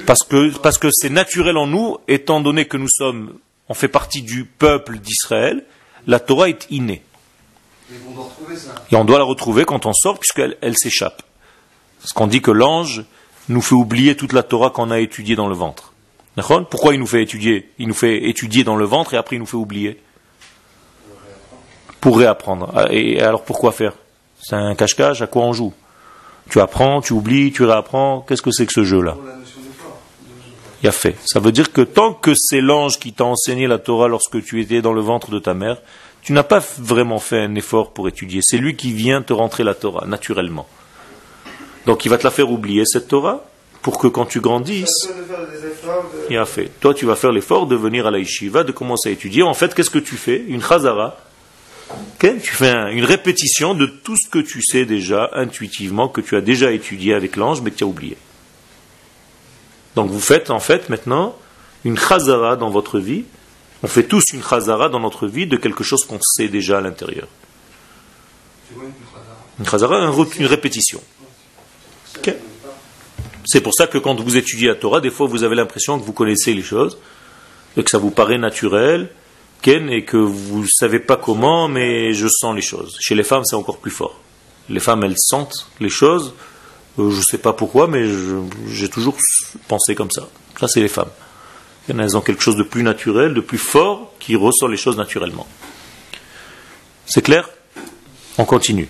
Parce que parce que c'est naturel en nous, étant donné que nous sommes, on fait partie du peuple d'Israël, la Torah est innée. Mais on doit retrouver ça. Et on doit la retrouver quand on sort, puisqu'elle elle s'échappe. Parce qu'on dit que l'ange nous fait oublier toute la Torah qu'on a étudiée dans le ventre. Pourquoi il nous fait étudier Il nous fait étudier dans le ventre et après il nous fait oublier? Pour réapprendre. Ah, Et alors pourquoi faire? C'est un cache-cache, à quoi on joue? Tu apprends, tu oublies, tu réapprends. Qu'est-ce que c'est que ce jeu-là? Il y a fait. Ça veut dire que tant que c'est l'ange qui t'a enseigné la Torah lorsque tu étais dans le ventre de ta mère, tu n'as pas vraiment fait un effort pour étudier. C'est lui qui vient te rentrer la Torah, naturellement. Donc il va te la faire oublier, cette Torah, pour que quand tu grandisses, il a fait. Toi, tu vas faire l'effort de venir à la yeshiva, de commencer à étudier. En fait, qu'est-ce que tu fais? Une chazara. Tu fais un- une répétition de tout ce que tu sais déjà intuitivement, que tu as déjà étudié avec l'ange, mais que tu as oublié. Donc vous faites en fait maintenant une chazara dans votre vie. On fait tous une chazara dans notre vie de quelque chose qu'on sait déjà à l'intérieur. Une Chazara? Une répétition. C'est pour ça que quand vous étudiez la Torah, des fois vous avez l'impression que vous connaissez les choses et que ça vous paraît naturel, Et que vous savez pas comment, mais je sens les choses. Chez les femmes, c'est encore plus fort. Les femmes, elles sentent les choses. Euh, je sais pas pourquoi, mais je- j'ai toujours pensé comme ça. Ça, c'est les femmes. Elles ont quelque chose de plus naturel, de plus fort, qui ressort les choses naturellement. C'est clair? On continue.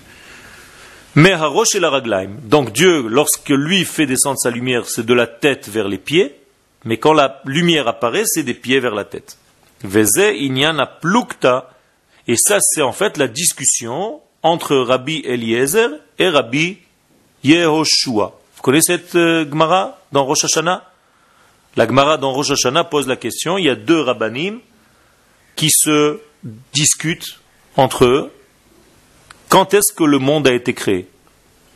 Mais Harosh et la Raglaim. Donc Dieu, lorsque lui fait descendre sa lumière, c'est de la tête vers les pieds, mais quand la lumière apparaît, c'est des pieds vers la tête. Et ça, c'est en fait la discussion entre Rabbi Eliezer et Rabbi Yehoshua. Vous connaissez cette euh, Gemara dans Rosh Hashanah? La Gemara dans Rosh Hashanah pose la question, il y a deux rabbanim qui se discutent entre eux. Quand est-ce que le monde a été créé?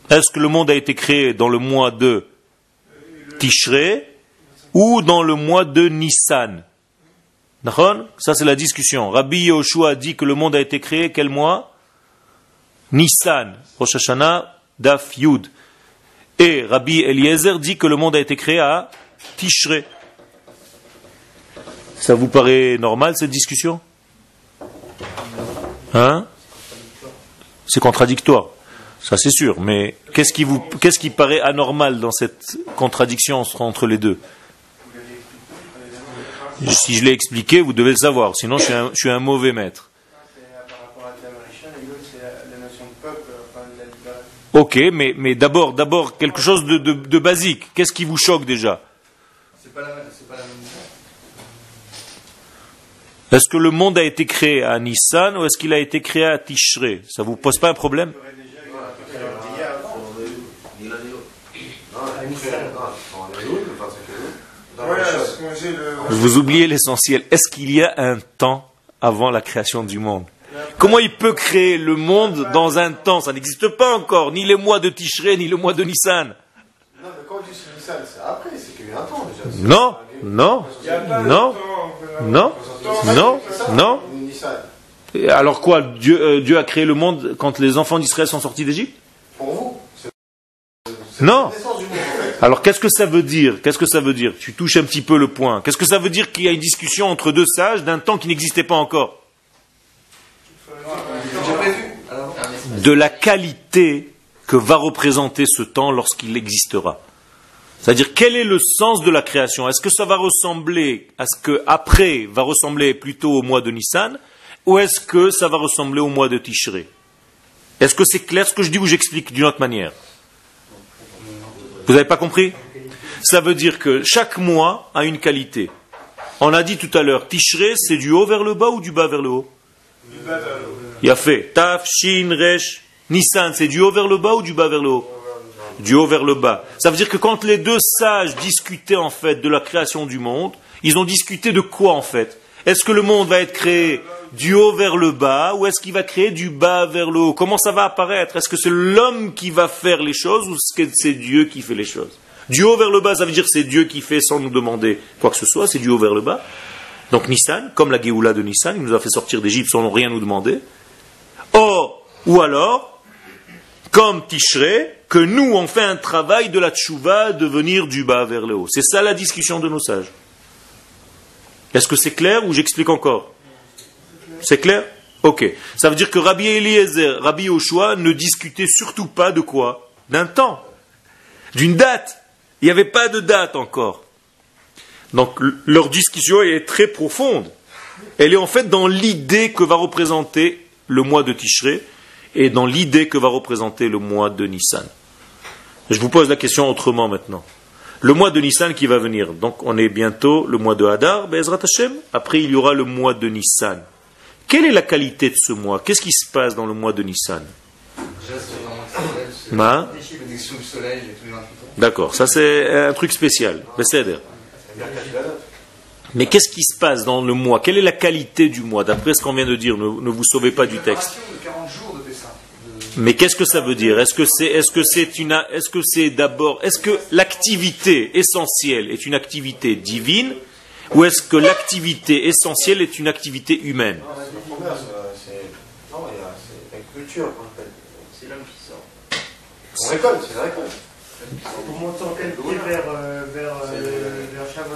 Est-ce que le monde a été créé dans le mois de Tishré ou dans le mois de Nissan? Ça, c'est la discussion. Rabbi Yoshua dit que le monde a été créé quel mois? Nissan, Rosh Hashanah, Daf Yud. Et Rabbi Eliezer dit que le monde a été créé à Tishré. Ça vous paraît normal cette discussion? Hein? C'est contradictoire. Ça c'est sûr. Mais qu'est-ce qui, vous, qu'est-ce qui paraît anormal dans cette contradiction entre les deux? Si je l'ai expliqué, vous devez le savoir. Sinon, je suis un, mauvais maître. Ok, mais, mais d'abord, d'abord quelque chose de, de, basique. Qu'est-ce qui vous choque déjà? Est-ce que le monde a été créé à Nissan ou est-ce qu'il a été créé à Tishré Ça vous pose pas un problème? Vous oubliez l'essentiel. Est-ce qu'il y a un temps avant la création du monde? Comment il peut créer le monde dans un temps? Ça n'existe pas encore, ni les mois de Tishré, ni le mois de Nissan. Non, mais quand on dit Nissan, c'est après, c'est qu'il y a eu un temps déjà. Non, non, non, non, non, Alors quoi Dieu, euh, Dieu a créé le monde quand les enfants d'Israël sont sortis d'Égypte? Pour vous, Non. Alors qu'est-ce que ça veut dire? Qu'est-ce que ça veut dire? Tu touches un petit peu le point. Qu'est-ce que ça veut dire qu'il y a une discussion entre deux sages d'un temps qui n'existait pas encore? De la qualité que va représenter ce temps lorsqu'il existera. C'est-à-dire quel est le sens de la création? Est-ce que ça va ressembler à ce que après va ressembler plutôt au mois de Nissan ou est-ce que ça va ressembler au mois de Tishré Est-ce que c'est clair ce que je dis ou j'explique d'une autre manière? Vous n'avez pas compris? Ça veut dire que chaque mois a une qualité. On a dit tout à l'heure, Tishré, c'est du haut vers le bas ou du bas vers le haut. Il a fait Taf, Shin, Resh, Nissan, c'est du haut vers le bas ou du bas vers le haut? Du haut vers le bas. Ça veut dire que quand les deux sages discutaient en fait de la création du monde, ils ont discuté de quoi en fait? Est-ce que le monde va être créé du haut vers le bas ou est-ce qu'il va créer du bas vers le haut? Comment ça va apparaître? Est-ce que c'est l'homme qui va faire les choses ou est-ce que c'est Dieu qui fait les choses? Du haut vers le bas, ça veut dire c'est Dieu qui fait sans nous demander quoi que ce soit, c'est du haut vers le bas. Donc Nissan, comme la Géoula de Nissan, il nous a fait sortir d'Égypte sans rien nous demander. Or, ou alors, comme Tishré, que nous on fait un travail de la tchouva de venir du bas vers le haut. C'est ça la discussion de nos sages. Est-ce que c'est clair ou j'explique encore? C'est clair? Ok. Ça veut dire que Rabbi Eliezer, Rabbi Yoshua ne discutaient surtout pas de quoi? D'un temps, d'une date. Il n'y avait pas de date encore. Donc leur discussion est très profonde. Elle est en fait dans l'idée que va représenter le mois de Tishré et dans l'idée que va représenter le mois de Nissan. Je vous pose la question autrement maintenant. Le mois de Nissan qui va venir, donc on est bientôt le mois de Hadar, Bezrat Hashem. Après il y aura le mois de Nissan. Quelle est la qualité de ce mois? Qu'est-ce qui se passe dans le mois de Nissan? Déjà, c'est vraiment exceptionnel. C'est Ma? La bénédiction du soleil et tous les 28 ans. D'accord, ça c'est un truc spécial. Mais qu'est-ce qui se passe dans le mois? Quelle est la qualité du mois? D'après ce qu'on vient de dire, ne, ne vous sauvez pas du texte. Préparation de 40 jours de Pessah. De- Mais qu'est-ce que ça veut dire? Est-ce que c'est est-ce une est-ce que c'est d'abord est-ce que l'activité essentielle est une activité divine ou est-ce que l'activité essentielle est une activité humaine Non, c'est le commerce, c'est. Non, il y a- c'est l'agriculture qu'on appelle. C'est l'homme qui sort. On récolte, c'est la récolte. Pour monter en qualité vers, euh, vers, euh, vers Shavuot.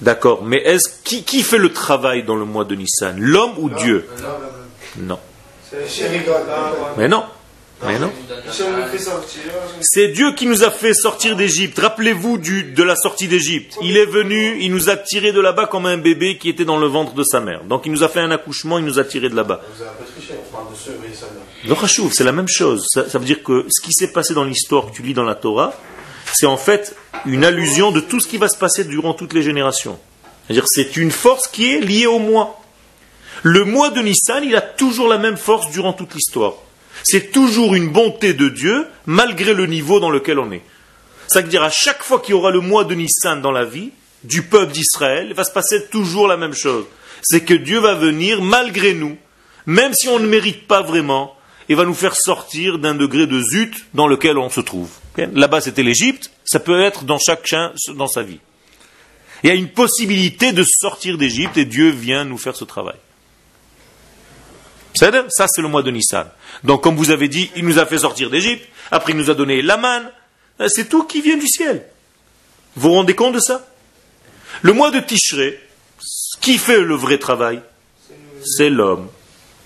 D'accord, mais est-ce qui, qui fait le travail dans le mois de Nissan? L'homme ou Dieu? Non. Mais non. Mais non. C'est Dieu qui nous a fait sortir d'Égypte. Rappelez-vous de la sortie d'Égypte. Il est venu, il nous a tiré de là-bas comme un bébé qui était dans le ventre de sa mère. Donc il nous a fait un accouchement, il nous a tiré de là-bas. Vous avez un peu triché, on parle de ceux, oui, ça vient. Le c'est la même chose. Ça, ça veut dire que ce qui s'est passé dans l'histoire que tu lis dans la Torah, c'est en fait une allusion de tout ce qui va se passer durant toutes les générations. C'est-à-dire c'est une force qui est liée au mois. Le mois de Nissan, il a toujours la même force durant toute l'histoire. C'est toujours une bonté de Dieu, malgré le niveau dans lequel on est. Ça veut dire à chaque fois qu'il y aura le mois de Nissan dans la vie du peuple d'Israël, il va se passer toujours la même chose. c'est que Dieu va venir malgré nous, même si on ne mérite pas vraiment, et va nous faire sortir d'un degré de zut dans lequel on se trouve. Là-bas c'était l'Égypte, ça peut être dans chacun dans sa vie. Il y a une possibilité de sortir d'Égypte et Dieu vient nous faire ce travail. Ça, c'est le mois de Nissan. Donc, comme vous avez dit, il nous a fait sortir d'Égypte, après il nous a donné la manne. C'est tout qui vient du ciel. Vous vous rendez compte de ça? Le mois de Tishré, qui fait le vrai travail C'est l'homme.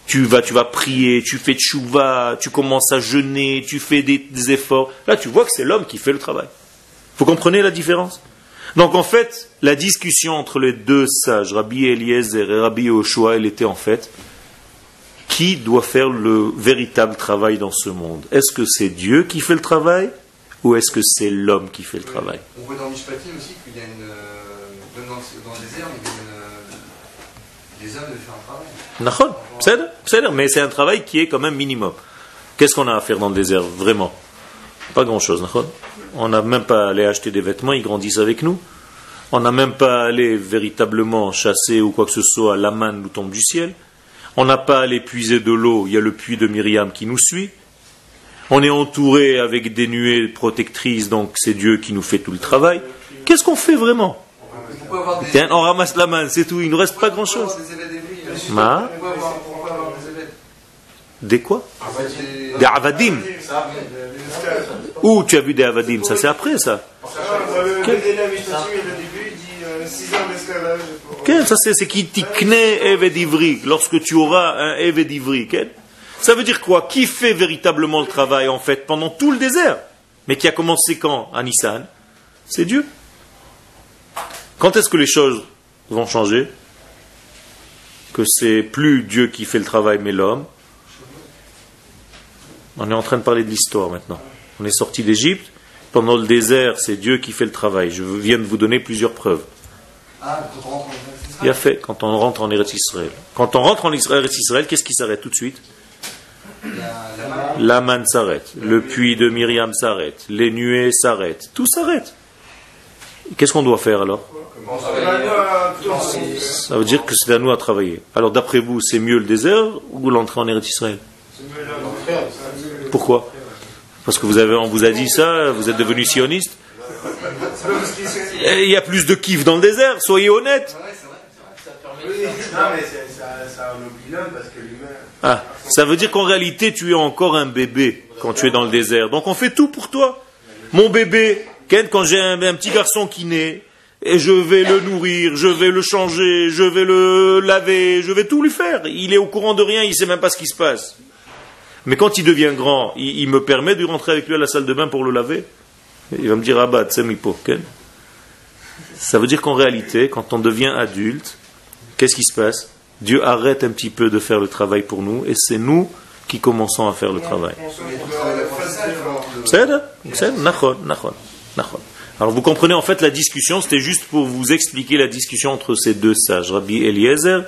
Tu vas, tu vas prier, tu fais tchouva, tu commences à jeûner, tu fais des, des efforts. Là, tu vois que c'est l'homme qui fait le travail. Vous comprenez la différence? Donc, en fait, la discussion entre les deux sages, Rabbi Eliezer et Rabbi Yoshua, elle était en fait qui doit faire le véritable travail dans ce monde? Est-ce que c'est Dieu qui fait le travail ou est-ce que c'est l'homme qui fait le travail? On voit dans Mishpatim aussi qu'il y a une. euh, Dans, dans le désert, il y a une. Les hommes de faire un travail. Mais c'est un travail qui est quand même minimum. Qu'est-ce qu'on a à faire dans le désert, vraiment? Pas grand-chose, On n'a même pas à aller acheter des vêtements, ils grandissent avec nous. On n'a même pas à aller véritablement chasser ou quoi que ce soit, la main nous tombe du ciel. On n'a pas à aller puiser de l'eau, il y a le puits de Myriam qui nous suit. On est entouré avec des nuées protectrices, donc c'est Dieu qui nous fait tout le travail. Qu'est-ce qu'on fait vraiment On ramasse la main, c'est tout, il ne nous reste pas grand-chose. Des des quoi Des- avadim. Où tu as vu des avadim Ça c'est après ça. 6 ans d'esclavage. Quel Ça c'est qui tikne eved. Lorsque tu auras un eved Ça veut dire quoi? Qui fait véritablement le travail en fait pendant tout le désert? Mais qui a commencé quand? À Nissan. C'est Dieu. Quand est-ce que les choses vont changer? Que c'est plus Dieu qui fait le travail mais l'homme. On est en train de parler de l'histoire maintenant. On est sorti d'Égypte. Pendant le désert, c'est Dieu qui fait le travail. Je viens de vous donner plusieurs preuves. Ah, quand on rentre en c'est ça Il a fait quand on rentre en Eretz Israël. Quand on rentre en Eretz Israël, qu'est-ce qui s'arrête tout de suite? La, la main. La manne s'arrête, le puits de Myriam s'arrête, les nuées s'arrêtent, tout s'arrête. Qu'est-ce qu'on doit faire alors? Ça veut dire que c'est à nous à travailler. Alors d'après vous, c'est mieux le désert ou l'entrée en Eretz Israël? Pourquoi? Parce que vous avez, on vous a dit ça, vous êtes devenu sioniste Il y a plus de kiff dans le désert, soyez honnêtes. Ah, ça veut dire qu'en réalité, tu es encore un bébé quand tu es dans le désert. Donc on fait tout pour toi. Mon bébé, Ken, quand j'ai un, un petit garçon qui naît, et je vais le nourrir, je vais le changer, je vais le laver, je vais tout lui faire. Il est au courant de rien, il sait même pas ce qui se passe. Mais quand il devient grand, il, il me permet de rentrer avec lui à la salle de bain pour le laver. Il va me dire. Ça veut dire qu'en réalité, quand on devient adulte, qu'est-ce qui se passe? Dieu arrête un petit peu de faire le travail pour nous et c'est nous qui commençons à faire le travail. Alors vous comprenez en fait la discussion, c'était juste pour vous expliquer la discussion entre ces deux sages, Rabbi Eliezer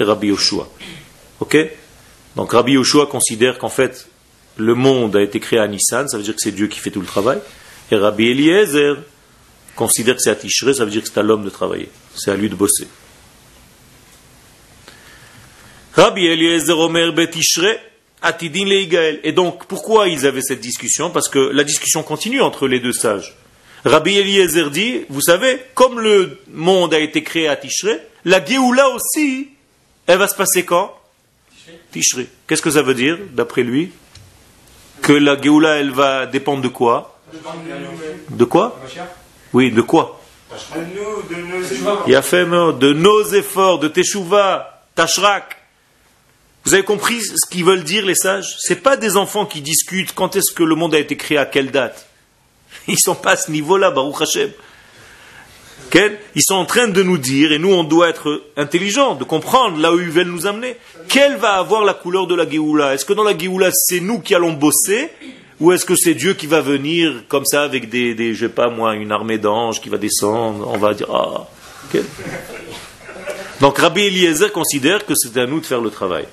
et Rabbi Yoshua. Ok? Donc Rabbi Yoshua considère qu'en fait le monde a été créé à Nissan, ça veut dire que c'est Dieu qui fait tout le travail. Et Rabbi Eliezer considère que c'est à Tishré, ça veut dire que c'est à l'homme de travailler. C'est à lui de bosser. Rabbi Eliezer Omer Atidin Leigael. Et donc, pourquoi ils avaient cette discussion? Parce que la discussion continue entre les deux sages. Rabbi Eliezer dit, vous savez, comme le monde a été créé à Tishré, la Géoula aussi, elle va se passer quand? Tishré. Qu'est-ce que ça veut dire, d'après lui? Que la Géoula, elle va dépendre de quoi? De quoi Oui, de quoi De nous, de nos efforts. il a fait de nos efforts, de Teshuvah, Tashrak. Vous avez compris ce qu'ils veulent dire les sages? C'est pas des enfants qui discutent quand est-ce que le monde a été créé, à quelle date. *laughs* Ils sont pas à ce niveau-là, Baruch Hashem. Ils sont en train de nous dire, et nous on doit être intelligents, de comprendre là où ils veulent nous amener, quelle va avoir la couleur de la Géoula? Est-ce que dans la Géoula c'est nous qui allons bosser ou est-ce que c'est Dieu qui va venir comme ça avec des, des je sais pas moi, une armée d'anges qui va descendre On va dire, ah, quel- Donc Rabbi Eliezer considère que c'est à nous de faire le travail.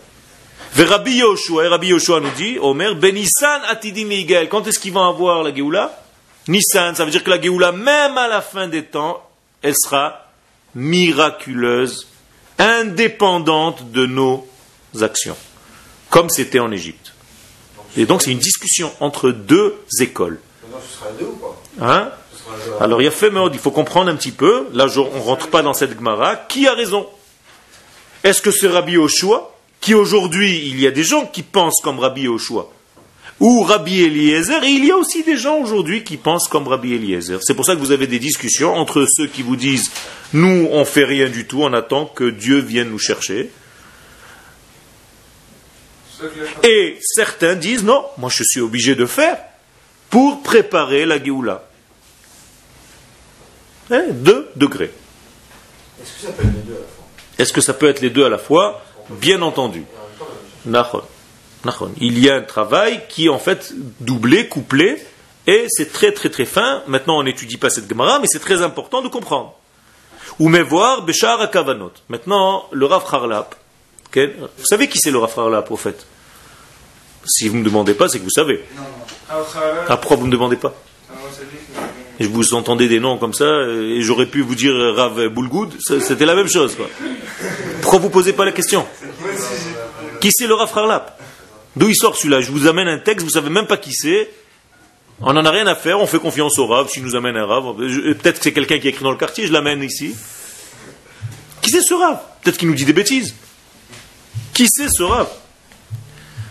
Ve Rabbi Yoshua, et Rabbi Yoshua nous dit, Omer, Ben Nissan Atidim Yigael. Quand est-ce qu'ils vont avoir la Géoula? Nissan, ça veut dire que la Géoula, même à la fin des temps, elle sera miraculeuse indépendante de nos actions, comme c'était en Égypte. Et donc c'est une discussion entre deux écoles. Maintenant, ce sera un deux ou pas? Hein? Un. Alors il y a fait il faut comprendre un petit peu, là on ne rentre pas dans cette Gemara, qui a raison? Est-ce que c'est Rabbi Yoshua, qui aujourd'hui, il y a des gens qui pensent comme Rabbi Yoshua, ou Rabbi Eliezer, et il y a aussi des gens aujourd'hui qui pensent comme Rabbi Eliezer. C'est pour ça que vous avez des discussions entre ceux qui vous disent, nous on fait rien du tout, on attend que Dieu vienne nous chercher, et certains disent, non, moi je suis obligé de faire pour préparer la Géoula. Hein, deux degrés. Est-ce que ça peut être les deux à la fois? Est-ce que ça peut être les deux à la fois? Bien entendu. Il y a un travail qui est en fait doublé, couplé, et c'est très très très fin. Maintenant, on n'étudie pas cette Gemara, mais c'est très important de comprendre. Ou mais voir Béchar à Kavanot. Maintenant, le Rav Harlap. Vous savez qui c'est le au fait Si vous ne me demandez pas, c'est que vous savez. Ah, Ah, pourquoi vous ne me demandez pas? Et je vous entendez des noms comme ça, euh, et j'aurais pu vous dire Rav Boulgoud, c'était la même chose. Quoi. Pourquoi vous posez pas la question? Qui c'est le Rav Harlap D'où il sort celui-là? Je vous amène un texte, vous savez même pas qui c'est. On n'en a rien à faire, on fait confiance au Rav, s'il nous amène un Rav. Peut-être que c'est quelqu'un qui écrit dans le quartier, je l'amène ici. Qui c'est ce Rav? Peut-être qu'il nous dit des bêtises. Qui c'est ce Rav?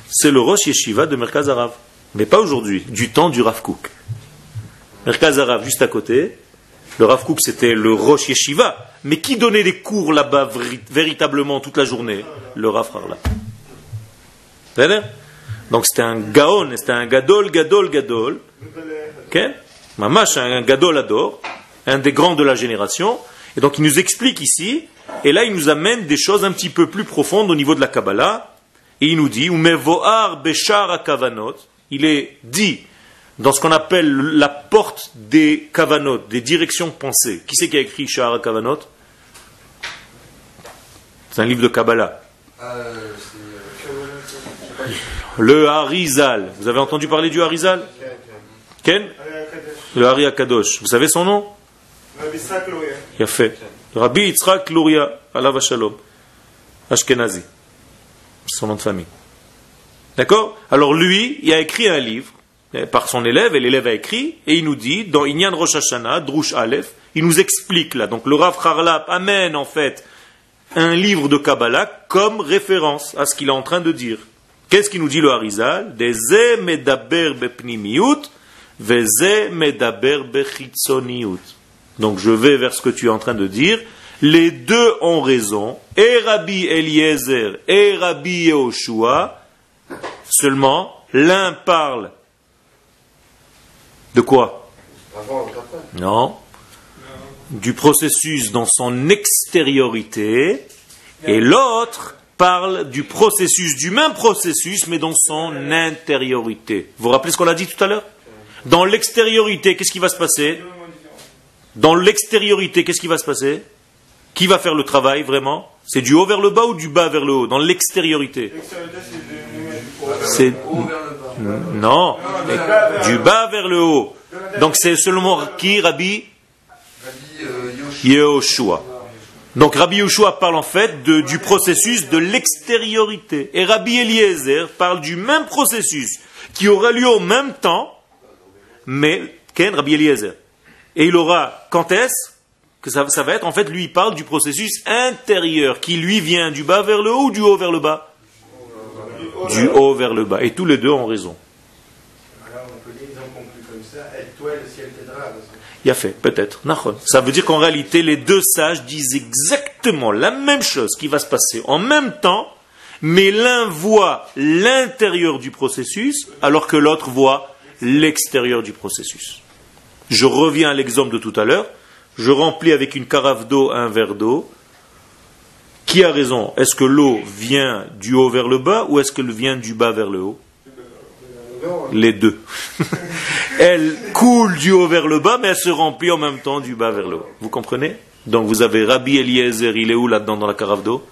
C'est le Rosh Yeshiva de Merkaz Arav. Mais pas aujourd'hui, du temps du Rav Kook. Merkaz Arav juste à côté. Le Rav c'était le Rosh Yeshiva. Mais qui donnait les cours là-bas véri- véritablement toute la journée? Le Rav Harla. Donc c'était un Gaon, c'était un Gadol, Gadol, Gadol. Ok? Mamash, un Gadol Ador, un des grands de la génération. Et donc il nous explique ici, et là il nous amène des choses un petit peu plus profondes au niveau de la Kabbalah. Et il nous dit, il est dit dans ce qu'on appelle la porte des Kavanot, des directions pensées. Qui c'est qui a écrit Shahar Kavanot C'est un livre de Kabbalah. Euh, Le Harizal. Vous avez entendu parler du Harizal? Ken? Le Hari Akadosh. Vous savez son nom? Il a fait. Rabbi Yitzhak Luria, Allah Shalom. Ashkenazi. Son nom de famille. D'accord? Alors lui, il a écrit un livre eh, par son élève, et l'élève a écrit, et il nous dit, dans Inyan Rosh Hashanah, Drush Aleph, il nous explique là. Donc le Rav Harlap amène en fait un livre de Kabbalah comme référence à ce qu'il est en train de dire. Qu'est-ce qu'il nous dit le Harizal? Medaber bepnimiut, veze medaber bechitzoniut. Donc je vais vers ce que tu es en train de dire. Les deux ont raison, et Rabbi Eliezer et Rabbi Yehoshua. Seulement, l'un parle de quoi? Non. Du processus dans son extériorité, et l'autre parle du processus, du même processus, mais dans son intériorité. Vous vous rappelez ce qu'on a dit tout à l'heure? Dans l'extériorité, qu'est-ce qui va se passer? Dans l'extériorité, qu'est-ce qui va se passer? Qui va faire le travail vraiment? C'est du haut vers le bas ou du bas vers le haut? Dans l'extériorité. C'est non, du bas vers le haut. Donc c'est seulement qui Rabbi? Rabbi euh. Yehoshua. Donc Rabbi Yehoshua parle en fait de- du processus de l'extériorité. Et Rabbi Eliezer parle du même processus qui aura lieu au même temps, mais Ken, Rabbi Eliezer. Et il aura, quand est-ce que ça, ça va être En fait, lui, il parle du processus intérieur qui lui vient du bas vers le haut ou du haut vers le bas? Du haut vers le bas. Et tous les deux ont raison. Il a fait, peut-être. Ça veut dire qu'en réalité, les deux sages disent exactement la même chose qui va se passer en même temps, mais l'un voit l'intérieur du processus, alors que l'autre voit l'extérieur du processus. Je reviens à l'exemple de tout à l'heure. Je remplis avec une carafe d'eau un verre d'eau. Qui a raison? Est-ce que l'eau vient du haut vers le bas ou est-ce qu'elle vient du bas vers le haut? Les deux. *laughs* elle coule du haut vers le bas, mais elle se remplit en même temps du bas vers le haut. Vous comprenez? Donc vous avez Rabbi Eliezer, il est où là-dedans dans la carafe d'eau?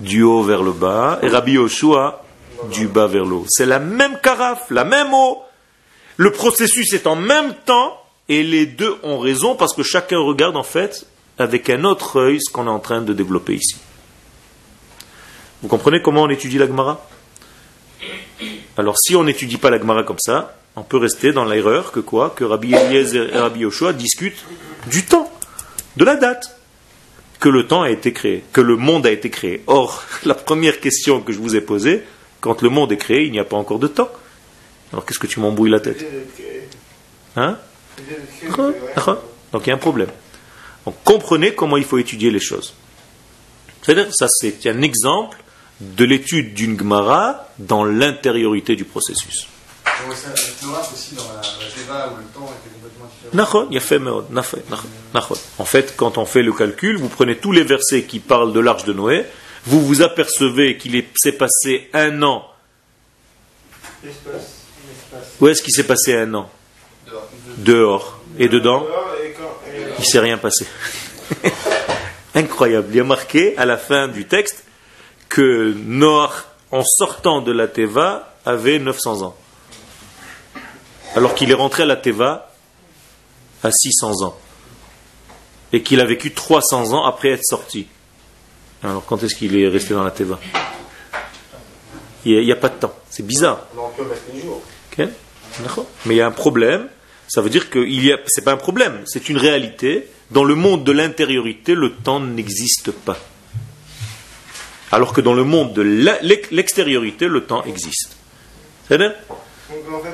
Du haut vers le bas. Et Rabbi Yoshua, du bas vers le haut. C'est la même carafe, la même eau. Le processus est en même temps, et les deux ont raison parce que chacun regarde en fait avec un autre œil ce qu'on est en train de développer ici. Vous comprenez comment on étudie la Gemara? Alors si on n'étudie pas la Gemara comme ça, on peut rester dans l'erreur que quoi? Que Rabbi Eliezer et Rabbi Yoshua discutent du temps, de la date que le temps a été créé, que le monde a été créé. Or, *laughs* la première question que je vous ai posée, quand le monde est créé, il n'y a pas encore de temps. Alors qu'est-ce que tu m'embrouilles la tête Hein Donc il y a un problème. Donc comprenez comment il faut étudier les choses. C'est-à-dire, ça c'est un exemple de l'étude d'une Gemara dans l'intériorité du processus. En fait, quand on fait le calcul, vous prenez tous les versets qui parlent de l'arche de Noé, vous vous apercevez qu'il s'est passé un an. Où est-ce qu'il s'est passé un an Dehors. Et dedans Il ne s'est rien passé. *laughs* Incroyable. Il y a marqué à la fin du texte que Noah, en sortant de la Teva, avait 900 ans alors qu'il est rentré à la Teva à 600 ans et qu'il a vécu 300 ans après être sorti. Alors quand est-ce qu'il est resté dans la Teva? Il n'y a, pas de temps. C'est bizarre. Mais il y a un problème. Ça veut dire que ce n'est pas un problème, c'est une réalité. Dans le monde de l'intériorité, le temps n'existe pas. Alors que dans le monde de l'extériorité, le temps existe. C'est Donc en fait,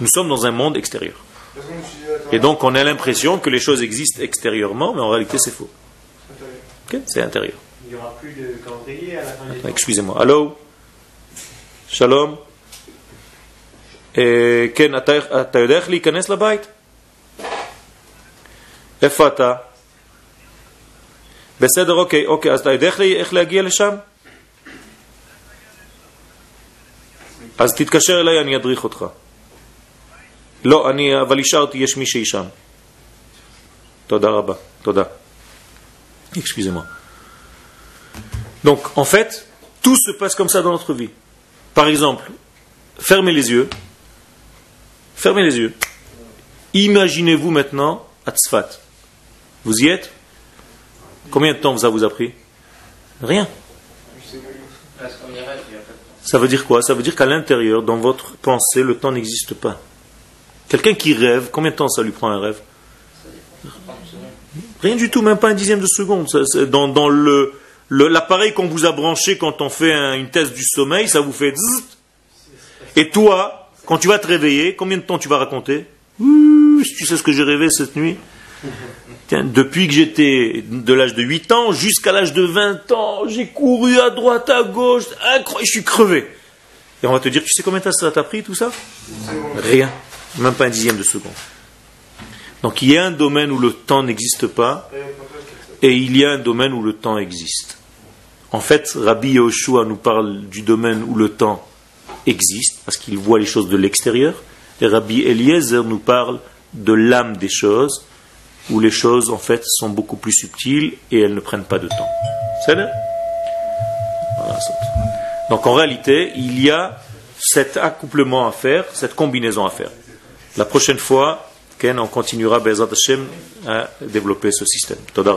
nous sommes dans un monde extérieur. Et donc on a l'impression que les choses existent extérieurement, mais en réalité c'est faux. c'est intérieur. Il n'y aura plus de calendrier à la fin des Excusez-moi. Allô? Shalom? כן, אתה יודע איך להיכנס לבית? איפה אתה? בסדר, אוקיי, אוקיי, אז אתה יודע איך להגיע לשם? אז תתקשר אליי, אני אדריך אותך. לא, אני, אבל השארתי, יש מישהי שם. תודה רבה, תודה. Excusez-moi. Donc, en fait, tout se passe comme ça dans notre vie. Par exemple, fermez les yeux. Fermez les yeux. Imaginez-vous maintenant à Tzfat. Vous y êtes? Combien de temps ça vous a pris Rien. Ça veut dire quoi? Ça veut dire qu'à l'intérieur, dans votre pensée, le temps n'existe pas. Quelqu'un qui rêve, combien de temps ça lui prend un rêve? Rien du tout, même pas un dixième de seconde. dans, dans le, l'appareil qu'on vous a branché quand on fait une thèse du sommeil, ça vous fait Et toi, quand tu vas te réveiller, combien de temps tu vas raconter Tu sais ce que j'ai rêvé cette nuit *laughs* Tiens, depuis que j'étais de l'âge de 8 ans jusqu'à l'âge de 20 ans, j'ai couru à droite, à gauche, incroyable, je suis crevé. Et on va te dire, tu sais combien de temps ça t'a pris tout ça Rien même pas un dixième de seconde. Donc il y a un domaine où le temps n'existe pas, et il y a un domaine où le temps existe. En fait, Rabbi Yoshua nous parle du domaine où le temps existe, parce qu'il voit les choses de l'extérieur, et Rabbi Eliezer nous parle de l'âme des choses, où les choses en fait sont beaucoup plus subtiles et elles ne prennent pas de temps. C'est Donc en réalité, il y a cet accouplement à faire, cette combinaison à faire. La prochaine fois, on continuera, Bezat Hashem, à développer ce système. Toda